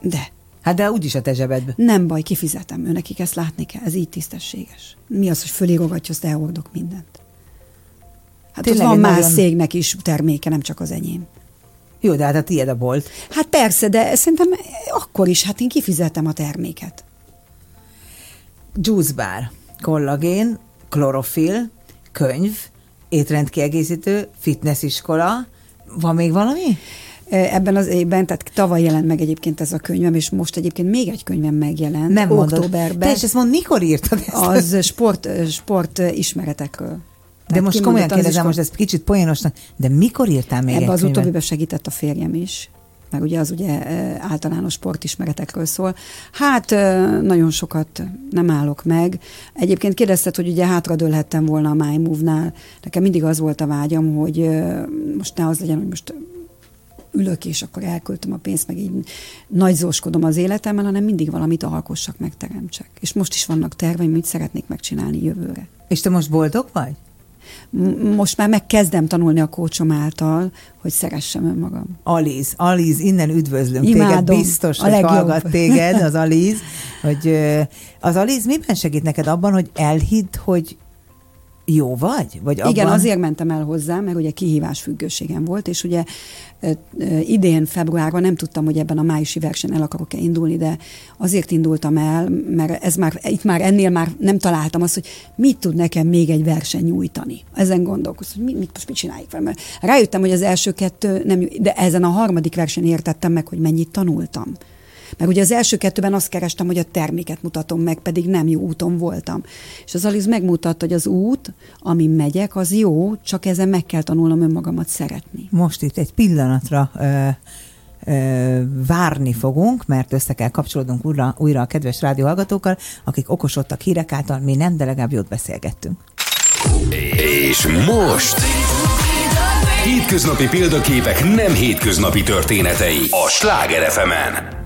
De. Hát de úgyis a te zsebedbe. Nem baj, kifizetem. Ő nekik ezt látni kell. Ez így tisztességes. Mi az, hogy fölírogatja, azt elhordok mindent. Hát Tényleg ott van más nagyon... szégnek is terméke, nem csak az enyém. Jó, de hát a tiéd a bolt. Hát persze, de szerintem akkor is, hát én kifizetem a terméket. Juice bar, kollagén, klorofil, könyv, étrendkiegészítő, fitnessiskola. Van még valami? ebben az évben, tehát tavaly jelent meg egyébként ez a könyvem, és most egyébként még egy könyvem megjelent. Nem októberben. Te és ezt mond, mikor írtad ezt? Az sport, sport ismeretekről. De most komolyan kérdezem, most ez kicsit poénosnak, de mikor írtál még Ebbe az utóbbiben segített a férjem is meg ugye az ugye általános sportismeretekről szól. Hát nagyon sokat nem állok meg. Egyébként kérdezted, hogy ugye hátradőlhettem volna a My Move-nál. Nekem mindig az volt a vágyam, hogy most ne az legyen, hogy most ülök, és akkor elköltöm a pénzt, meg így nagyzóskodom az életemmel, hanem mindig valamit alkossak, megteremtsek. És most is vannak terveim, mit szeretnék megcsinálni jövőre. És te most boldog vagy? Most már megkezdem tanulni a kócsom által, hogy szeressem önmagam. Aliz, Aliz, innen üdvözlünk Imádom. téged, biztos, a hogy legjobb. hallgat téged az Aliz, hogy az Aliz miben segít neked abban, hogy elhidd, hogy jó vagy? vagy abban... Igen, azért mentem el hozzá, mert ugye kihívás függőségem volt, és ugye idén februárban nem tudtam, hogy ebben a májusi versenyen el akarok-e indulni, de azért indultam el, mert ez már, itt már ennél már nem találtam azt, hogy mit tud nekem még egy verseny nyújtani. Ezen gondolkoztam, hogy mit, mit, most mit csináljuk fel. Mert rájöttem, hogy az első kettő nem, de ezen a harmadik versenyen értettem meg, hogy mennyit tanultam. Mert ugye az első kettőben azt kerestem, hogy a terméket mutatom meg, pedig nem jó úton voltam. És az Aliz megmutatta, hogy az út, amin megyek, az jó, csak ezen meg kell tanulnom önmagamat szeretni. Most itt egy pillanatra ö, ö, várni fogunk, mert össze kell kapcsolódnunk újra, újra a kedves rádióhallgatókkal, akik okosodtak hírek által, mi nem, de legalább jót beszélgettünk. És most... Hétköznapi példaképek nem hétköznapi történetei a Sláger fm -en.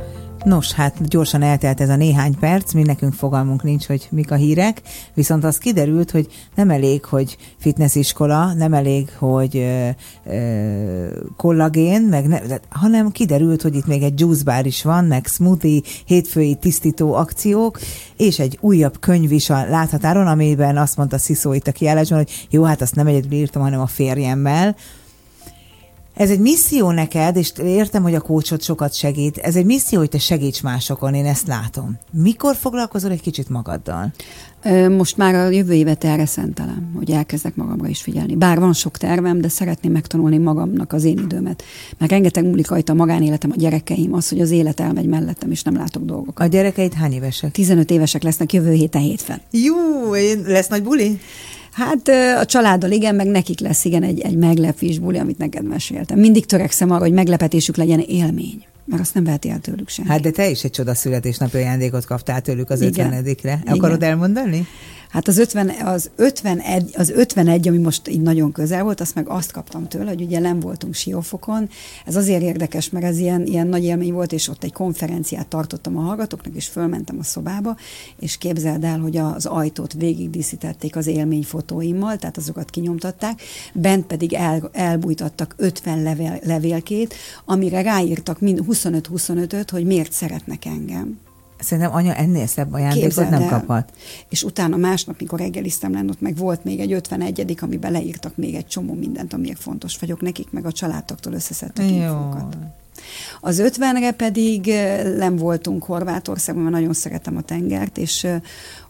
Nos, hát gyorsan eltelt ez a néhány perc, mi nekünk fogalmunk nincs, hogy mik a hírek, viszont az kiderült, hogy nem elég, hogy fitnessiskola, nem elég, hogy ö, ö, kollagén, meg ne, hanem kiderült, hogy itt még egy juice bar is van, meg smoothie, hétfői tisztító akciók, és egy újabb könyv is a láthatáron, amiben azt mondta Sziszó itt a kiállásban, hogy jó, hát azt nem egyedül írtam, hanem a férjemmel, ez egy misszió neked, és értem, hogy a kócsot sokat segít. Ez egy misszió, hogy te segíts másokon, én ezt látom. Mikor foglalkozol egy kicsit magaddal? Most már a jövő évet erre szentelem, hogy elkezdek magamra is figyelni. Bár van sok tervem, de szeretném megtanulni magamnak az én időmet. Mert rengeteg múlik rajta a magánéletem, a gyerekeim, az, hogy az élet elmegy mellettem, és nem látok dolgokat. A gyerekeid hány évesek? 15 évesek lesznek jövő héten hétfőn. Jó, lesz nagy buli? Hát a családdal igen, meg nekik lesz igen egy, egy meglepés buli, amit neked meséltem. Mindig törekszem arra, hogy meglepetésük legyen élmény, mert azt nem veheti el tőlük senki. Hát de te is egy csoda születésnapi ajándékot kaptál tőlük az ötvenedikre. Akarod elmondani? Hát az, 50, az, 51, az 51, ami most így nagyon közel volt, azt meg azt kaptam tőle, hogy ugye nem voltunk Siófokon. Ez azért érdekes, mert ez ilyen, ilyen nagy élmény volt, és ott egy konferenciát tartottam a hallgatóknak, és fölmentem a szobába, és képzeld el, hogy az ajtót végigdíszítették az élményfotóimmal, tehát azokat kinyomtatták, bent pedig el, elbújtattak 50 levél, levélkét, amire ráírtak 25-25-öt, hogy miért szeretnek engem. Szerintem anya ennél szebb ajándékot Képzeld nem el. kaphat. És utána másnap, mikor reggeliztem lenne, ott meg volt még egy 51 amiben leírtak még egy csomó mindent, amiért fontos vagyok nekik, meg a családtaktól összeszedtek infókat. Az 50-re pedig nem voltunk Horvátországban, mert nagyon szeretem a tengert, és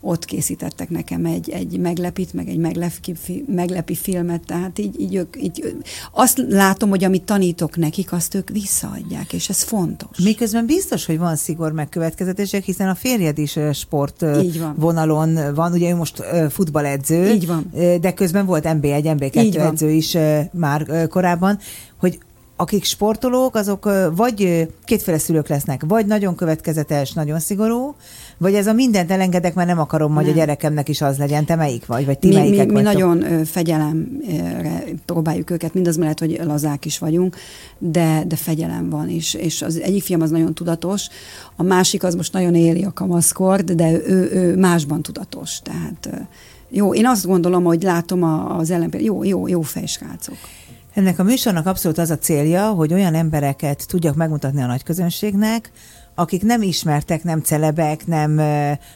ott készítettek nekem egy, egy meglepit, meg egy meglepi, meglepi filmet, tehát így, így, ők, így azt látom, hogy amit tanítok nekik, azt ők visszaadják, és ez fontos. Miközben biztos, hogy van szigor megkövetkezetések, hiszen a férjed is sport van. vonalon van, ugye ő most futballedző, így van. de közben volt MB1, MB2 edző is már korábban, hogy akik sportolók, azok vagy kétféle szülők lesznek, vagy nagyon következetes, nagyon szigorú, vagy ez a mindent elengedek, mert nem akarom, hogy a gyerekemnek is az legyen. Te melyik vagy? Vagy ti mi, mi, mi nagyon fegyelemre próbáljuk őket, mindaz mellett, hogy lazák is vagyunk, de, de fegyelem van, és, és az egyik fiam az nagyon tudatos, a másik az most nagyon éli a kamaszkort, de ő, ő másban tudatos, tehát jó, én azt gondolom, hogy látom az ellenpél, jó, jó, jó fejsrácok. Ennek a műsornak abszolút az a célja, hogy olyan embereket tudjak megmutatni a nagy közönségnek, akik nem ismertek, nem celebek, nem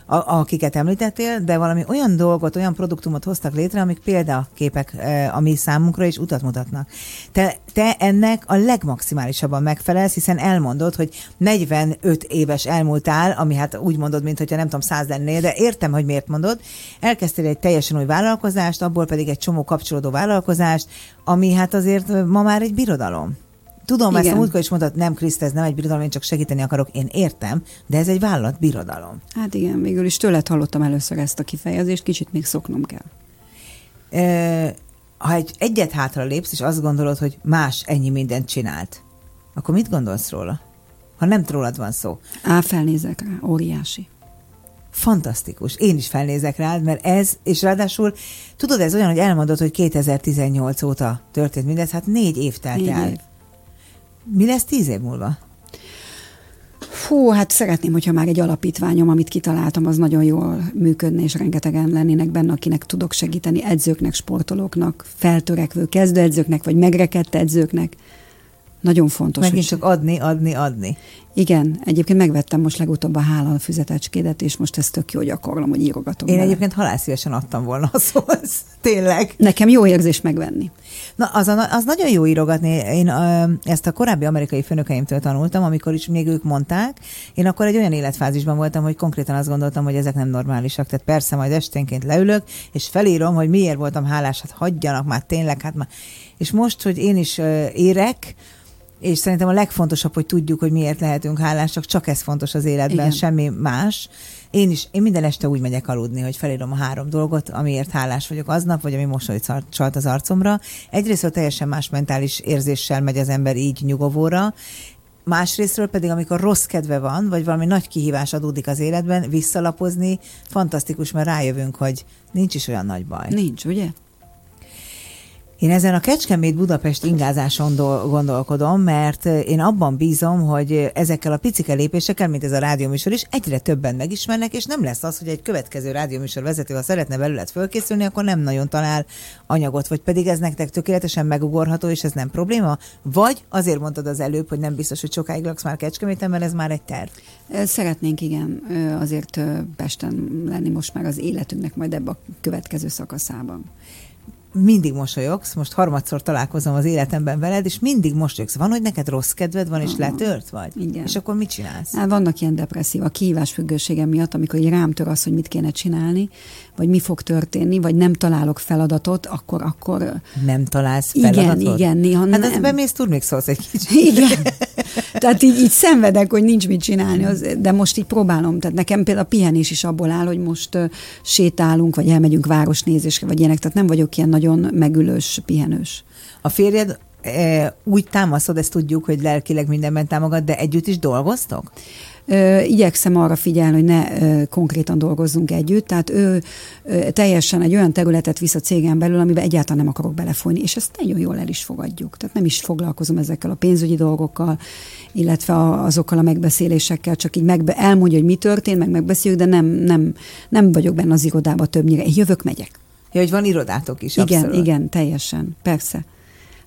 a, akiket említettél, de valami olyan dolgot, olyan produktumot hoztak létre, amik példaképek a mi számunkra is utat mutatnak. Te, te ennek a legmaximálisabban megfelelsz, hiszen elmondod, hogy 45 éves elmúltál, ami hát úgy mondod, mint hogyha nem tudom, száz lennél, de értem, hogy miért mondod. Elkezdtél egy teljesen új vállalkozást, abból pedig egy csomó kapcsolódó vállalkozást, ami hát azért ma már egy birodalom. Tudom, Igen. ezt a múltkor is mondtad, nem Kriszt, ez nem egy birodalom, én csak segíteni akarok, én értem, de ez egy vállalat birodalom. Hát igen, végül is tőled hallottam először ezt a kifejezést, kicsit még szoknom kell. E, ha egy egyet hátra lépsz, és azt gondolod, hogy más ennyi mindent csinált, akkor mit gondolsz róla? Ha nem rólad van szó. Á, felnézek rá, óriási. Fantasztikus. Én is felnézek rád, mert ez, és ráadásul, tudod, ez olyan, hogy elmondod, hogy 2018 óta történt mindez, hát négy év telt négy el. Év. Mi lesz tíz év múlva? Fú, hát szeretném, hogyha már egy alapítványom, amit kitaláltam, az nagyon jól működne, és rengetegen lennének benne, akinek tudok segíteni, edzőknek, sportolóknak, feltörekvő kezdőedzőknek, vagy megrekedt edzőknek. Nagyon fontos. Megint csak adni, adni, adni. Igen, egyébként megvettem most legutóbb a hála füzetecskédet, és most ez tök jó gyakorlom, hogy írogatom Én bele. egyébként halászívesen adtam volna a szóhoz. Tényleg. Nekem jó érzés megvenni. Na, az, a, az nagyon jó írogatni. Én ö, ezt a korábbi amerikai főnökeimtől tanultam, amikor is még ők mondták. Én akkor egy olyan életfázisban voltam, hogy konkrétan azt gondoltam, hogy ezek nem normálisak. Tehát persze majd esténként leülök, és felírom, hogy miért voltam hálás, hát hagyjanak már tényleg, hát már. És most, hogy én is ö, érek, és szerintem a legfontosabb, hogy tudjuk, hogy miért lehetünk hálásak, csak ez fontos az életben, Igen. semmi más. Én is, én minden este úgy megyek aludni, hogy felírom a három dolgot, amiért hálás vagyok aznap, vagy ami mosolyt csalt az arcomra. Egyrészt teljesen más mentális érzéssel megy az ember így nyugovóra, Másrésztről pedig, amikor rossz kedve van, vagy valami nagy kihívás adódik az életben, visszalapozni, fantasztikus, mert rájövünk, hogy nincs is olyan nagy baj. Nincs, ugye? Én ezen a Kecskemét-Budapest ingázáson gondolkodom, mert én abban bízom, hogy ezekkel a picike lépésekkel, mint ez a rádióműsor is, egyre többen megismernek, és nem lesz az, hogy egy következő rádióműsor vezető, ha szeretne belőled fölkészülni, akkor nem nagyon talál anyagot, vagy pedig ez nektek tökéletesen megugorható, és ez nem probléma? Vagy azért mondtad az előbb, hogy nem biztos, hogy sokáig laksz már Kecskeméten, mert ez már egy terv. Szeretnénk, igen, azért Pesten lenni most már az életünknek majd ebbe a következő szakaszában mindig mosolyogsz, most harmadszor találkozom az életemben veled, és mindig mosolyogsz. Van, hogy neked rossz kedved van, és letört vagy? Igen. És akkor mit csinálsz? Hát vannak ilyen depresszív, a kihívás függőségem miatt, amikor rám tör az, hogy mit kéne csinálni, vagy mi fog történni, vagy nem találok feladatot, akkor... akkor nem találsz feladatot? Igen, igen, néha Hát nem. ez bemész, szólsz egy kicsit. Igen. Tehát így, így szenvedek, hogy nincs mit csinálni, az, de most így próbálom. Tehát nekem például a pihenés is abból áll, hogy most uh, sétálunk, vagy elmegyünk városnézésre, vagy ilyenek. Tehát nem vagyok ilyen nagyon megülős, pihenős. A férjed e, úgy támaszod, ezt tudjuk, hogy lelkileg mindenben támogat, de együtt is dolgoztok? Igyekszem arra figyelni, hogy ne konkrétan dolgozzunk együtt, tehát ő teljesen egy olyan területet visz a cégen belül, amiben egyáltalán nem akarok belefolyni, és ezt nagyon jól el is fogadjuk. Tehát nem is foglalkozom ezekkel a pénzügyi dolgokkal, illetve azokkal a megbeszélésekkel, csak így megbe, elmondja, hogy mi történt, meg megbeszéljük, de nem, nem, nem vagyok benne az irodába többnyire. Én jövök, megyek. Ja, hogy van irodátok is. Igen, abszolút. igen, teljesen, persze.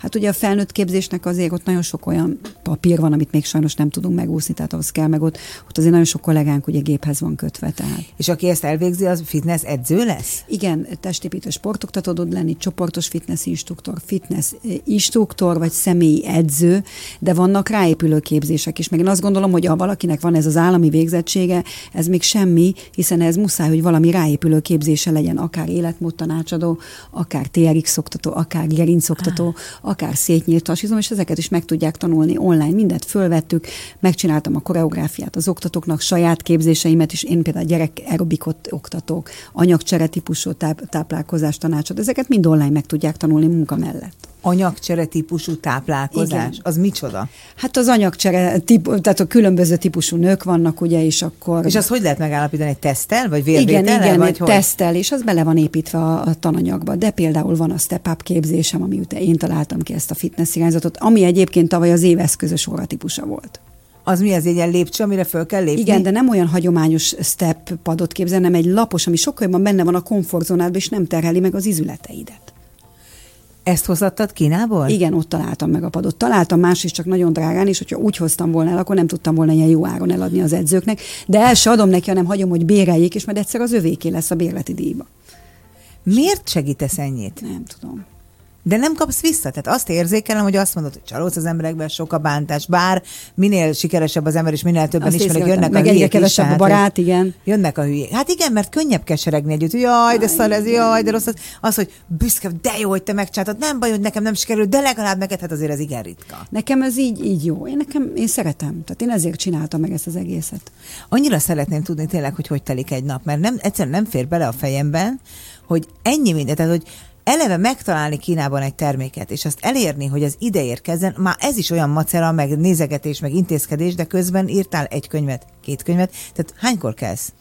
Hát ugye a felnőtt képzésnek azért ott nagyon sok olyan papír van, amit még sajnos nem tudunk megúszni, tehát ahhoz kell meg ott, ott azért nagyon sok kollégánk ugye géphez van kötve. Tehát. És aki ezt elvégzi, az fitness edző lesz? Igen, testépítő sportoktató tud lenni, csoportos fitness instruktor, fitness eh, instruktor, vagy személyi edző, de vannak ráépülő képzések is. Meg én azt gondolom, hogy ha valakinek van ez az állami végzettsége, ez még semmi, hiszen ez muszáj, hogy valami ráépülő képzése legyen, akár életmód tanácsadó, akár TRX oktató, akár gerincoktató, ah akár szétnyílt tasizom, és ezeket is meg tudják tanulni online. Mindet fölvettük, megcsináltam a koreográfiát az oktatóknak, saját képzéseimet is, én például gyerek aerobikot oktatok, anyagcsere típusú táp- táplálkozás tanácsot, ezeket mind online meg tudják tanulni munka mellett anyagcsere típusú táplálkozás? Igen. Az micsoda? Hát az anyagcsere, típu, tehát a különböző típusú nők vannak, ugye, és akkor... És azt hogy lehet megállapítani? Egy tesztel, vagy vérvétellel? Igen, igen, vagy egy hogy? tesztel, és az bele van építve a, a tananyagba. De például van a step up képzésem, ami után én találtam ki ezt a fitness irányzatot, ami egyébként tavaly az éveszközös típusa volt. Az mi az egy ilyen lépcső, amire föl kell lépni? Igen, de nem olyan hagyományos step padot képzel, hanem egy lapos, ami sokkal jobban benne van a komfortzónádban, és nem terheli meg az izületeidet. Ezt hozattad Kínából? Igen, ott találtam meg a padot. Találtam más is, csak nagyon drágán, és hogyha úgy hoztam volna el, akkor nem tudtam volna ilyen jó áron eladni az edzőknek. De el se adom neki, hanem hagyom, hogy béreljék, és majd egyszer az övéké lesz a bérleti díjba. Miért segítesz ennyit? Nem tudom. De nem kapsz vissza. Tehát azt érzékelem, hogy azt mondod, hogy csalódsz az emberekben, sok a bántás, bár minél sikeresebb az ember, és minél többen azt ismerik, jönnek meg a hülyék kevesebb is, a barát, igen. Jönnek a hülyék. Hát igen, mert könnyebb keseregni együtt. Jaj, de szar ez, jaj, de rossz az. Az, hogy büszke, de jó, hogy te megcsináltad. Nem baj, hogy nekem nem sikerült, de legalább neked, hát azért ez igen ritka. Nekem ez így, így jó. Én nekem, én szeretem. Tehát én ezért csináltam meg ezt az egészet. Annyira szeretném tudni tényleg, hogy hogy telik egy nap, mert nem, egyszerűen nem fér bele a fejemben, hogy ennyi mindent, tehát hogy eleve megtalálni Kínában egy terméket, és azt elérni, hogy az ide érkezzen, már ez is olyan macera, meg nézegetés, meg intézkedés, de közben írtál egy könyvet, két könyvet, tehát hánykor kezd?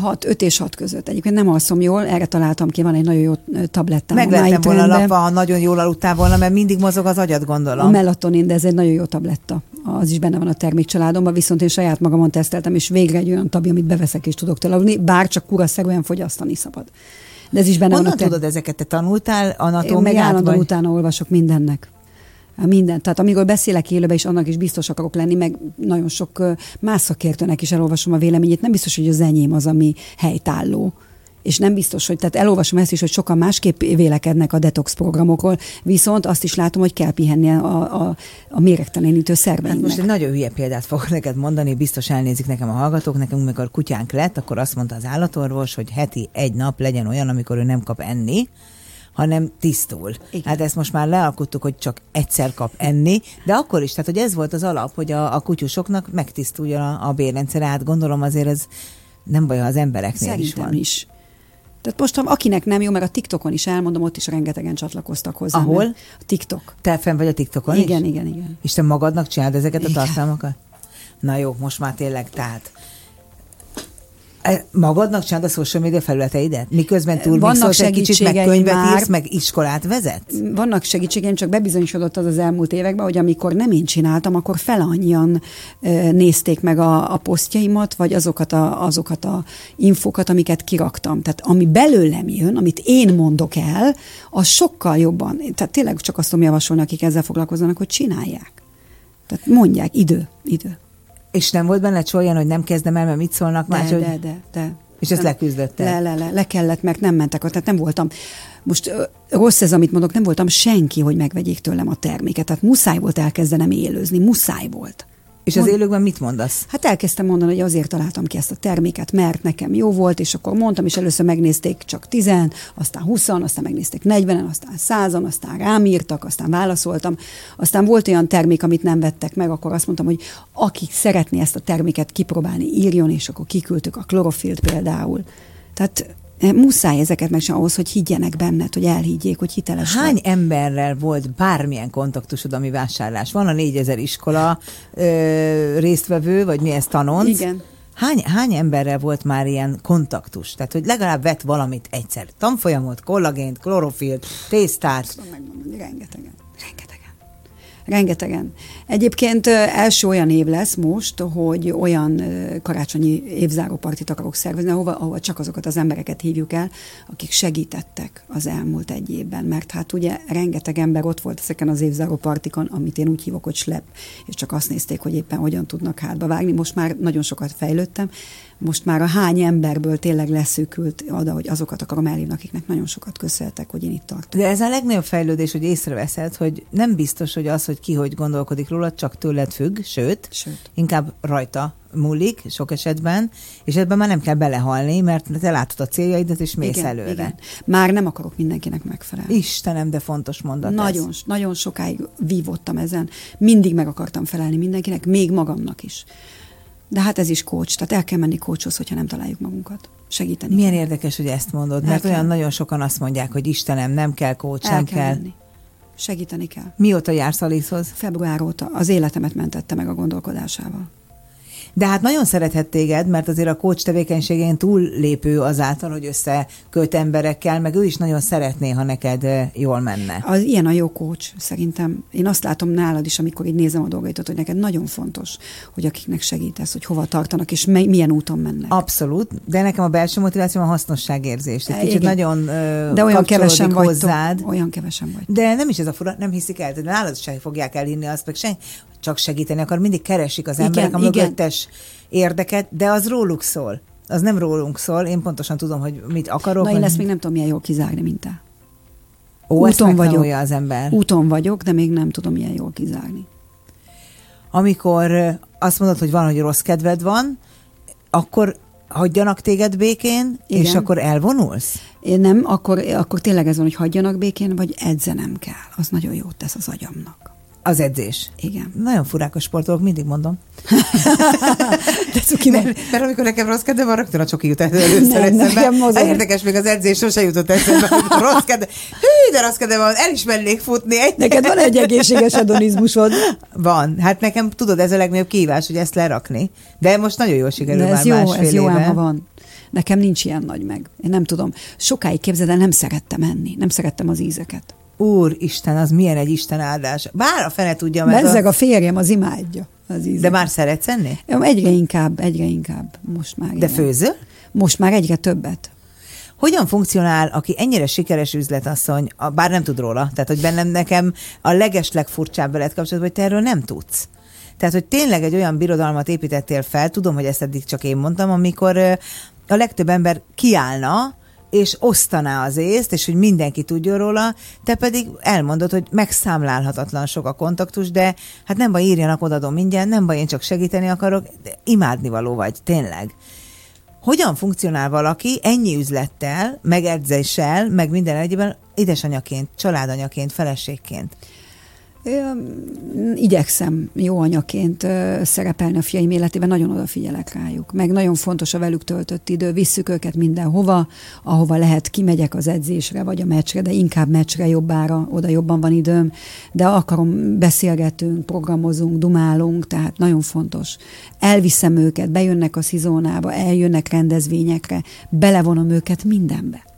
6, 5 és 6 között. Egyébként nem alszom jól, erre találtam ki, van egy nagyon jó tablettám. Meglettem volna lapva, ha nagyon jól aludtál volna, mert mindig mozog az agyad, gondolom. A melatonin, de ez egy nagyon jó tabletta. Az is benne van a termékcsaládomban, viszont én saját magamon teszteltem, és végre egy olyan tabi, amit beveszek és tudok aludni, bár csak kuraszerűen fogyasztani szabad. De ez is benne Honnan van. Honnan tudod ezeket? Te tanultál anatómiát? Én meg állandóan vagy? utána olvasok mindennek. Minden. Tehát amikor beszélek élőben is, annak is biztos akarok lenni, meg nagyon sok más szakértőnek is elolvasom a véleményét. Nem biztos, hogy az enyém az, ami helytálló és nem biztos, hogy, tehát elolvasom ezt is, hogy sokan másképp vélekednek a detox programokról, viszont azt is látom, hogy kell pihenni a, a, a méregtelenítő szerveinknek. Hát most egy nagyon hülye példát fogok neked mondani, biztos elnézik nekem a hallgatók, nekünk amikor kutyánk lett, akkor azt mondta az állatorvos, hogy heti egy nap legyen olyan, amikor ő nem kap enni, hanem tisztul. Igen. Hát ezt most már lealkottuk, hogy csak egyszer kap enni, de akkor is, tehát hogy ez volt az alap, hogy a, a kutyusoknak megtisztuljon a, a bérrendszer, hát gondolom azért ez nem baj, ha az embereknél Szerintem is van. is. Tehát most, ha akinek nem jó, mert a TikTokon is elmondom, ott is rengetegen csatlakoztak hozzá. Ahol? A TikTok. Te fenn vagy a TikTokon igen, is? Igen, igen, igen. És te magadnak csinálod ezeket igen. a tartalmakat? Na jó, most már tényleg, tehát magadnak csinálod a social media felületeidet? Miközben túl Vannak egy kicsit, meg könyvet már, írsz, meg iskolát vezet? Vannak segítségeim, csak bebizonyosodott az az elmúlt években, hogy amikor nem én csináltam, akkor fel annyian e, nézték meg a, a posztjaimat, vagy azokat a, azokat a infokat, amiket kiraktam. Tehát ami belőlem jön, amit én mondok el, az sokkal jobban. Tehát tényleg csak azt tudom javasolni, akik ezzel foglalkoznak, hogy csinálják. Tehát mondják, idő, idő. És nem volt benne olyan, hogy nem kezdem el, mert mit szólnak de, más, de, hogy... de, de, de. És ezt leküzdötted? Le, le, le, le kellett, mert nem mentek, tehát nem voltam. Most rossz ez, amit mondok, nem voltam senki, hogy megvegyék tőlem a terméket. Tehát muszáj volt elkezdenem élőzni, muszáj volt. És az élőkben mit mondasz? Hát elkezdtem mondani, hogy azért találtam ki ezt a terméket, mert nekem jó volt, és akkor mondtam, és először megnézték csak 10, aztán 20, aztán megnézték 40, aztán 100, aztán rám írtak, aztán válaszoltam. Aztán volt olyan termék, amit nem vettek meg, akkor azt mondtam, hogy aki szeretné ezt a terméket kipróbálni, írjon, és akkor kiküldtük a klorofilt például. Tehát muszáj ezeket meg ahhoz, hogy higgyenek benned, hogy elhiggyék, hogy hiteles Hány vagy. emberrel volt bármilyen kontaktusod, ami vásárlás? Van a 4000 iskola ö, résztvevő, vagy mi ez tanonc? Igen. Hány, hány emberrel volt már ilyen kontaktus? Tehát, hogy legalább vett valamit egyszer. Tanfolyamot, kollagént, klorofilt, tésztát. Rengetegen. Rengetegen. Egyébként első olyan év lesz most, hogy olyan karácsonyi évzáró partit akarok szervezni, ahova, ahova csak azokat az embereket hívjuk el, akik segítettek az elmúlt egy évben. Mert hát ugye rengeteg ember ott volt ezeken az évzáró partikon, amit én úgy hívok, hogy slep, és csak azt nézték, hogy éppen hogyan tudnak hátba vágni. Most már nagyon sokat fejlődtem, most már a hány emberből tényleg leszűkült oda, hogy azokat akarom elhívni, akiknek nagyon sokat köszönhetek, hogy én itt tartok. De ez a legnagyobb fejlődés, hogy észreveszed, hogy nem biztos, hogy az, hogy ki hogy gondolkodik róla, csak tőled függ, sőt, sőt. inkább rajta múlik sok esetben, és ebben már nem kell belehalni, mert te látod a céljaidat, és mész igen, előre. Igen. Már nem akarok mindenkinek megfelelni. Istenem, de fontos mondat Nagyon, ez. nagyon sokáig vívottam ezen. Mindig meg akartam felelni mindenkinek, még magamnak is. De hát ez is kócs, tehát el kell menni kócshoz, hogyha nem találjuk magunkat. Segíteni. Milyen kell. érdekes, hogy ezt mondod, mert el olyan kell. nagyon sokan azt mondják, hogy Istenem, nem kell kócs, el nem kell. kell. Menni. Segíteni kell. Mióta jársz Aliszhoz? Február óta. Az életemet mentette meg a gondolkodásával. De hát nagyon szerethet téged, mert azért a coach tevékenységén túl lépő azáltal, hogy összeköt emberekkel, meg ő is nagyon szeretné, ha neked jól menne. Az ilyen a jó coach, szerintem. Én azt látom nálad is, amikor így nézem a dolgaitot, hogy neked nagyon fontos, hogy akiknek segítesz, hogy hova tartanak, és milyen úton mennek. Abszolút, de nekem a belső motiváció a hasznosságérzés. Egy kicsit Igen. nagyon De olyan kevesen hozzád. Vagytok, olyan kevesen vagy. De nem is ez a fura, nem hiszik el, de nálad se fogják elhinni azt, meg sen, csak segíteni akar, mindig keresik az emberek igen, a mögöttes érdeket, de az róluk szól. Az nem rólunk szól, én pontosan tudom, hogy mit akarok. Na én ezt még nem tudom milyen jól kizárni, mint te. Ó, Úton vagyok. az ember. Úton vagyok, de még nem tudom milyen jól kizárni. Amikor azt mondod, hogy van, hogy rossz kedved van, akkor hagyjanak téged békén, Igen. és akkor elvonulsz? Én nem, akkor, akkor tényleg ez van, hogy hagyjanak békén, vagy edzenem kell. Az nagyon jót tesz az agyamnak. Az edzés. Igen. Nagyon furák a sportolók, mindig mondom. De cuki mert, mert amikor nekem rossz kedve van, rögtön a csoki jut először eszembe. Hát érdekes, még az edzés sose jutott eszembe, rossz kedve. Hű, de rossz kedve van, el is mennék futni. Egy... Neked van egy egészséges adonizmusod? Van. Hát nekem tudod, ez a legnagyobb kívás, hogy ezt lerakni. De most nagyon jól sikerül ez már jó, másfél ez jó, ám, ha van. Nekem nincs ilyen nagy meg. Én nem tudom. Sokáig képzeld el, nem szerettem enni. Nem szerettem az ízeket. Úristen, az milyen egy Isten áldás. Bár a fene tudja, mert... Bezzeg a... a férjem, az imádja az ízeket. De már szeretsz enni? Egyre inkább, egyre inkább. Most már. De főzöl? Most már egyre többet. Hogyan funkcionál, aki ennyire sikeres üzletasszony, bár nem tud róla, tehát hogy bennem nekem a legeslegfurcsább veled kapcsolatban, hogy te erről nem tudsz. Tehát, hogy tényleg egy olyan birodalmat építettél fel, tudom, hogy ezt eddig csak én mondtam, amikor a legtöbb ember kiállna, és osztaná az észt, és hogy mindenki tudjon róla, te pedig elmondod, hogy megszámlálhatatlan sok a kontaktus, de hát nem baj, írjanak, odadom mindjárt, nem baj, én csak segíteni akarok, imádnivaló vagy, tényleg. Hogyan funkcionál valaki ennyi üzlettel, meg edzéssel, meg minden egyében édesanyaként, családanyaként, feleségként? Igyekszem jó anyaként szerepelni a fiaim életében, nagyon odafigyelek rájuk. Meg nagyon fontos a velük töltött idő, visszük őket mindenhova, ahova lehet, kimegyek az edzésre vagy a meccsre, de inkább meccsre jobbára, oda jobban van időm, de akarom, beszélgetünk, programozunk, dumálunk, tehát nagyon fontos. Elviszem őket, bejönnek a szizónába, eljönnek rendezvényekre, belevonom őket mindenbe.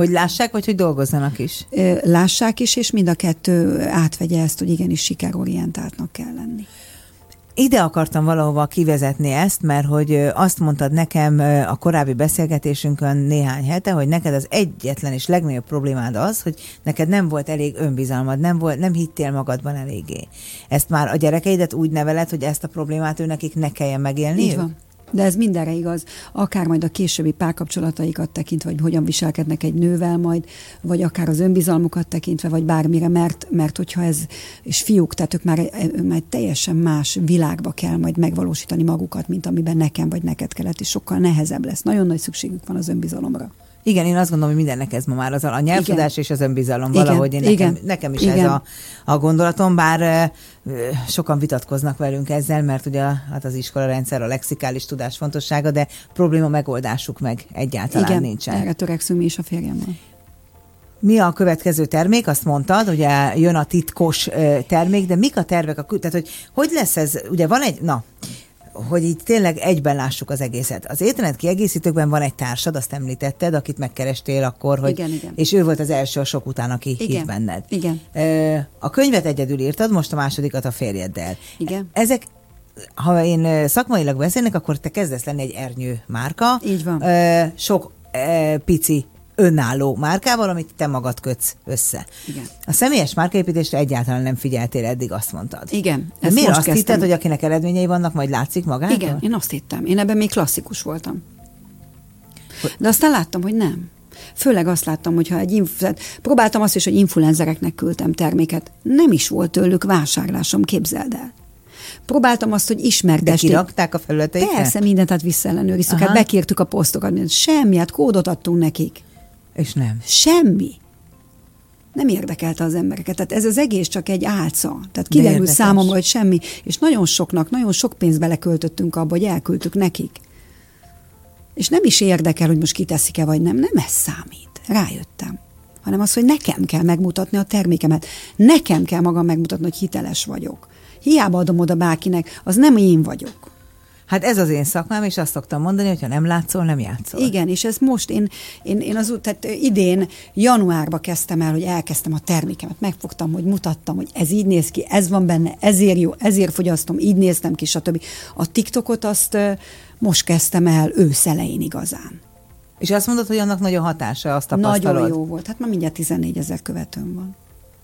Hogy lássák, vagy hogy dolgozzanak is? Lássák is, és mind a kettő átvegye ezt, hogy igenis sikerorientáltnak kell lenni. Ide akartam valahova kivezetni ezt, mert hogy azt mondtad nekem a korábbi beszélgetésünkön néhány hete, hogy neked az egyetlen és legnagyobb problémád az, hogy neked nem volt elég önbizalmad, nem, volt, nem hittél magadban eléggé. Ezt már a gyerekeidet úgy neveled, hogy ezt a problémát ő nekik ne kelljen megélni? Így van. De ez mindenre igaz, akár majd a későbbi párkapcsolataikat tekintve, vagy hogyan viselkednek egy nővel majd, vagy akár az önbizalmukat tekintve, vagy bármire, mert, mert hogyha ez, és fiúk, tehát ők már, már teljesen más világba kell majd megvalósítani magukat, mint amiben nekem vagy neked kellett, és sokkal nehezebb lesz. Nagyon nagy szükségük van az önbizalomra. Igen, én azt gondolom, hogy mindennek ez ma már az a nyelvtudás és az önbizalom Igen. valahogy. Én nekem, Igen. nekem is Igen. ez a, a gondolatom, bár sokan vitatkoznak velünk ezzel, mert ugye hát az iskola rendszer, a lexikális tudás fontossága, de probléma megoldásuk meg egyáltalán Igen, nincsen. erre törekszünk mi is a férjemmel. Mi a következő termék? Azt mondtad, ugye jön a titkos termék, de mik a tervek? A, tehát, hogy hogy lesz ez? Ugye van egy, na, hogy így tényleg egyben lássuk az egészet. Az étrenet kiegészítőkben van egy társad, azt említetted, akit megkerestél akkor, hogy, igen, igen. és ő volt az első a sok után, aki igen, hitt benned. Igen. A könyvet egyedül írtad, most a másodikat a férjeddel. Igen. Ezek ha én szakmailag beszélnek, akkor te kezdesz lenni egy ernyő márka. Így van. Sok pici önálló márkával, amit te magad kötsz össze. Igen. A személyes márkaépítésre egyáltalán nem figyeltél eddig, azt mondtad. Igen. De miért azt kezdtem. hitted, hogy akinek eredményei vannak, majd látszik magától? Igen, én azt hittem. Én ebben még klasszikus voltam. De aztán láttam, hogy nem. Főleg azt láttam, hogy ha egy inf- próbáltam azt is, hogy influencereknek küldtem terméket. Nem is volt tőlük vásárlásom, képzeld el. Próbáltam azt, hogy ismertessék. De kirakták a felületeikre? Persze, mindent hát visszaellenőriztük. Hát bekértük a posztokat, mindent. semmi, hát kódot adtunk nekik. És nem. Semmi. Nem érdekelte az embereket. Tehát ez az egész csak egy álca. Tehát kiderült számomra, hogy semmi. És nagyon soknak, nagyon sok pénzt beleköltöttünk abba, hogy elküldtük nekik. És nem is érdekel, hogy most kiteszik-e vagy nem. Nem ez számít. Rájöttem. Hanem az, hogy nekem kell megmutatni a termékemet. Nekem kell magam megmutatni, hogy hiteles vagyok. Hiába adom oda bárkinek, az nem én vagyok. Hát ez az én szakmám, és azt szoktam mondani, hogy ha nem látszol, nem játszol. Igen, és ez most én, én, én az, tehát idén januárba kezdtem el, hogy elkezdtem a termékemet, megfogtam, hogy mutattam, hogy ez így néz ki, ez van benne, ezért jó, ezért fogyasztom, így néztem ki, stb. A TikTokot azt most kezdtem el őszelején igazán. És azt mondod, hogy annak nagyon hatása, azt tapasztalod? Nagyon jó volt. Hát már mindjárt 14 ezer követőm van.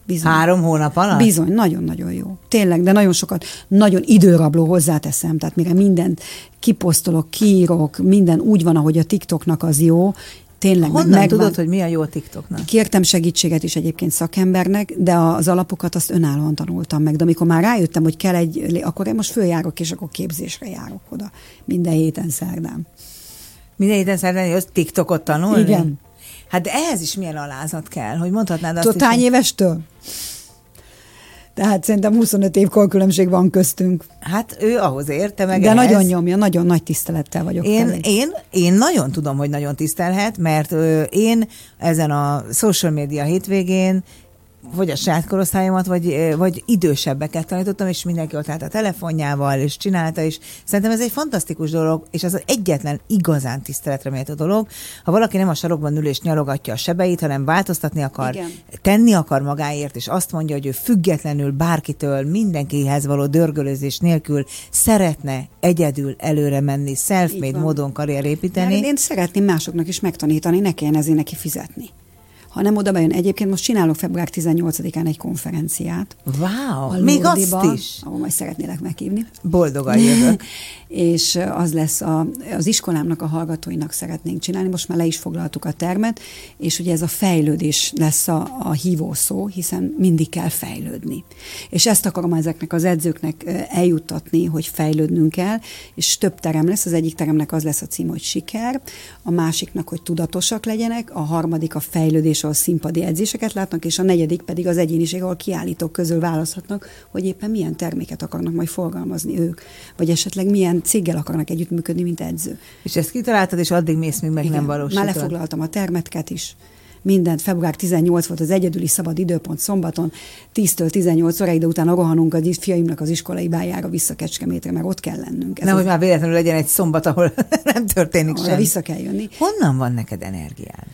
Bizony. Három hónap alatt? Bizony, nagyon-nagyon jó. Tényleg, de nagyon sokat, nagyon időrabló hozzáteszem, tehát mire mindent kiposztolok, kiírok, minden úgy van, ahogy a TikToknak az jó, tényleg Honnan megvan. tudod, hogy mi a jó a TikToknak? Kértem segítséget is egyébként szakembernek, de az alapokat azt önállóan tanultam meg. De amikor már rájöttem, hogy kell egy, akkor én most följárok, és akkor képzésre járok oda. Minden héten szerdán. Minden héten szerdán jössz TikTokot tanulni? Igen. Hát de ehhez is milyen alázat kell, hogy mondhatnád azt Tudod, hány évestől? Tehát szerintem 25 év korkülönbség van köztünk. Hát ő ahhoz érte meg De ehhez. nagyon nyomja, nagyon nagy tisztelettel vagyok. Én, én, én nagyon tudom, hogy nagyon tisztelhet, mert ö, én ezen a social media hétvégén vagy a saját korosztályomat, vagy, vagy idősebbeket tanítottam, és mindenki ott állt a telefonjával, és csinálta, és szerintem ez egy fantasztikus dolog, és az egyetlen igazán tiszteletre méltó dolog, ha valaki nem a sarokban ül és nyalogatja a sebeit, hanem változtatni akar, Igen. tenni akar magáért, és azt mondja, hogy ő függetlenül bárkitől, mindenkihez való dörgölőzés nélkül szeretne egyedül előre menni, self-made módon karrier építeni. én szeretném másoknak is megtanítani, ne kelljen ezért neki fizetni hanem oda bejön. Egyébként most csinálok február 18-án egy konferenciát. Wow, még azt is? Ahol majd szeretnélek meghívni. Boldogan jövök. és az lesz a, az iskolámnak a hallgatóinak szeretnénk csinálni. Most már le is foglaltuk a termet, és ugye ez a fejlődés lesz a, a hívó szó, hiszen mindig kell fejlődni. És ezt akarom ezeknek az edzőknek eljuttatni, hogy fejlődnünk kell, és több terem lesz. Az egyik teremnek az lesz a cím, hogy siker, a másiknak, hogy tudatosak legyenek, a harmadik a fejlődés, ahol színpadi edzéseket látnak, és a negyedik pedig az egyéniség, ahol kiállítók közül választhatnak, hogy éppen milyen terméket akarnak majd forgalmazni ők, vagy esetleg milyen céggel akarnak együttműködni, mint edző. És ezt kitaláltad, és addig mész, még meg Igen, nem valósítod. Már lefoglaltam a termetket is mindent. Február 18 volt az egyedüli szabad időpont szombaton, 10-től 18 óráig, de utána rohanunk a fiaimnak az iskolai bájára vissza Kecskemétre, mert ott kell lennünk. Ez Nehogy már véletlenül legyen egy szombat, ahol nem történik semmi. Vissza kell jönni. Honnan van neked energiád?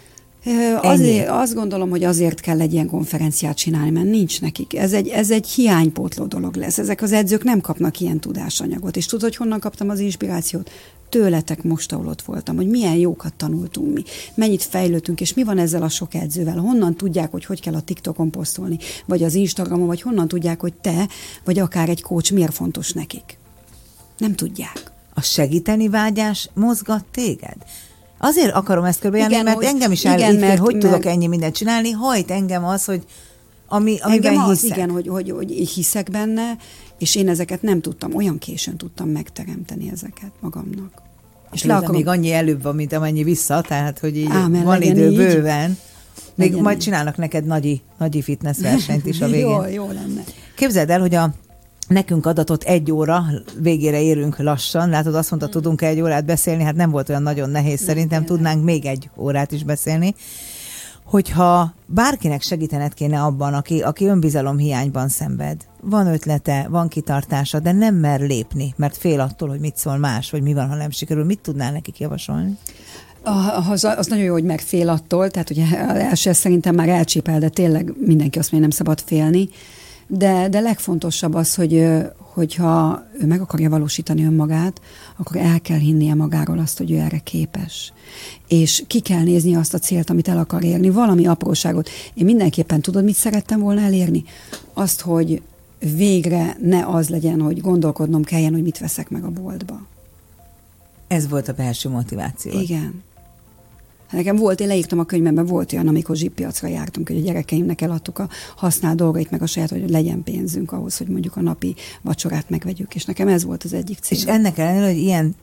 Azért, azt gondolom, hogy azért kell egy ilyen konferenciát csinálni, mert nincs nekik. Ez egy, ez egy hiánypótló dolog lesz. Ezek az edzők nem kapnak ilyen tudásanyagot. És tudod, hogy honnan kaptam az inspirációt? Tőletek most, ahol ott voltam, hogy milyen jókat tanultunk mi, mennyit fejlődtünk, és mi van ezzel a sok edzővel. Honnan tudják, hogy hogy kell a TikTokon posztolni, vagy az Instagramon, vagy honnan tudják, hogy te, vagy akár egy coach miért fontos nekik. Nem tudják. A segíteni vágyás mozgat téged? Azért akarom ezt körbejárni, mert hogy, engem is elég, mert, hogy mert, tudok ennyi mindent csinálni, hajt engem az, hogy ami, amiben engem hiszek. Az, igen, hogy, hogy, hogy hiszek benne, és én ezeket nem tudtam, olyan későn tudtam megteremteni ezeket magamnak. És le akarom... még annyi előbb van, mint amennyi vissza, tehát hogy így Á, van idő így. bőven. Még legyen majd így. csinálnak neked nagyi, nagyi fitness versenyt is a végén. jó, jó lenne. Képzeld el, hogy a Nekünk adatot egy óra, végére érünk lassan. Látod, azt mondta, tudunk egy órát beszélni, hát nem volt olyan nagyon nehéz, szerintem tudnánk még egy órát is beszélni. Hogyha bárkinek segítened kéne abban, aki, aki önbizalom hiányban szenved, van ötlete, van kitartása, de nem mer lépni, mert fél attól, hogy mit szól más, vagy mi van, ha nem sikerül, mit tudnál nekik javasolni? Az, az nagyon jó, hogy megfél attól, tehát ugye az első szerintem már elcsépel, de tényleg mindenki azt mondja, nem szabad félni. De, de legfontosabb az, hogy hogyha ő meg akarja valósítani önmagát, akkor el kell hinnie magáról azt, hogy ő erre képes. És ki kell nézni azt a célt, amit el akar érni, valami apróságot. Én mindenképpen tudod, mit szerettem volna elérni? Azt, hogy végre ne az legyen, hogy gondolkodnom kelljen, hogy mit veszek meg a boltba. Ez volt a belső motiváció. Igen. Nekem volt, én leírtam a könyvemben, volt olyan, amikor zsippiacra jártunk, hogy a gyerekeimnek eladtuk a használt dolgait, meg a saját, hogy legyen pénzünk ahhoz, hogy mondjuk a napi vacsorát megvegyük. És nekem ez volt az egyik cél. És ennek ellenére, hogy ilyen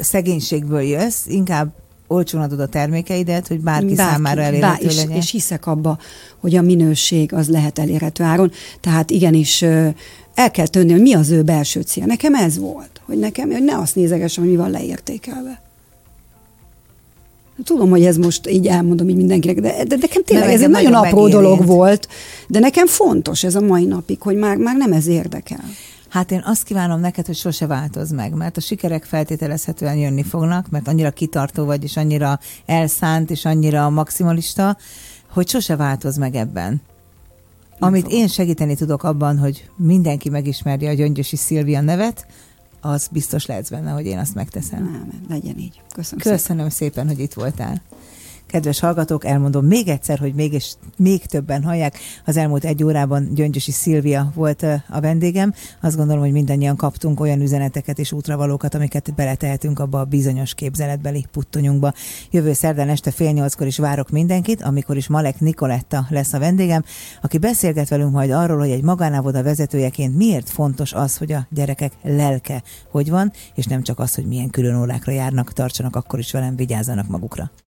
szegénységből jössz, inkább olcsón adod a termékeidet, hogy bárki, bárki számára elérhető bár, legyen. És, és hiszek abba, hogy a minőség az lehet elérhető áron. Tehát igenis el kell tönni, hogy mi az ő belső cél. Nekem ez volt, hogy nekem, hogy ne azt nézegessem, hogy mi van leértékelve. Tudom, hogy ez most így elmondom így mindenkinek, de, de nekem tényleg de ez egy nagyon, nagyon apró megérint. dolog volt, de nekem fontos ez a mai napig, hogy már, már nem ez érdekel. Hát én azt kívánom neked, hogy sose változ meg, mert a sikerek feltételezhetően jönni fognak, mert annyira kitartó vagy, és annyira elszánt, és annyira maximalista, hogy sose változ meg ebben. Amit én segíteni tudok abban, hogy mindenki megismerje a Gyöngyösi Szilvia nevet, az biztos lehetsz benne, hogy én azt megteszem. Nem, legyen így. Köszönöm, Köszönöm szépen. szépen, hogy itt voltál. Kedves hallgatók, elmondom még egyszer, hogy még, és még többen hallják. Az elmúlt egy órában Gyöngyösi Szilvia volt a vendégem. Azt gondolom, hogy mindannyian kaptunk olyan üzeneteket és útravalókat, amiket beletehetünk abba a bizonyos képzeletbeli puttonyunkba. Jövő szerdán este fél nyolckor is várok mindenkit, amikor is Malek Nikoletta lesz a vendégem, aki beszélget velünk majd arról, hogy egy magánávoda vezetőjeként miért fontos az, hogy a gyerekek lelke hogy van, és nem csak az, hogy milyen külön órákra járnak, tartsanak akkor is velem, vigyázzanak magukra.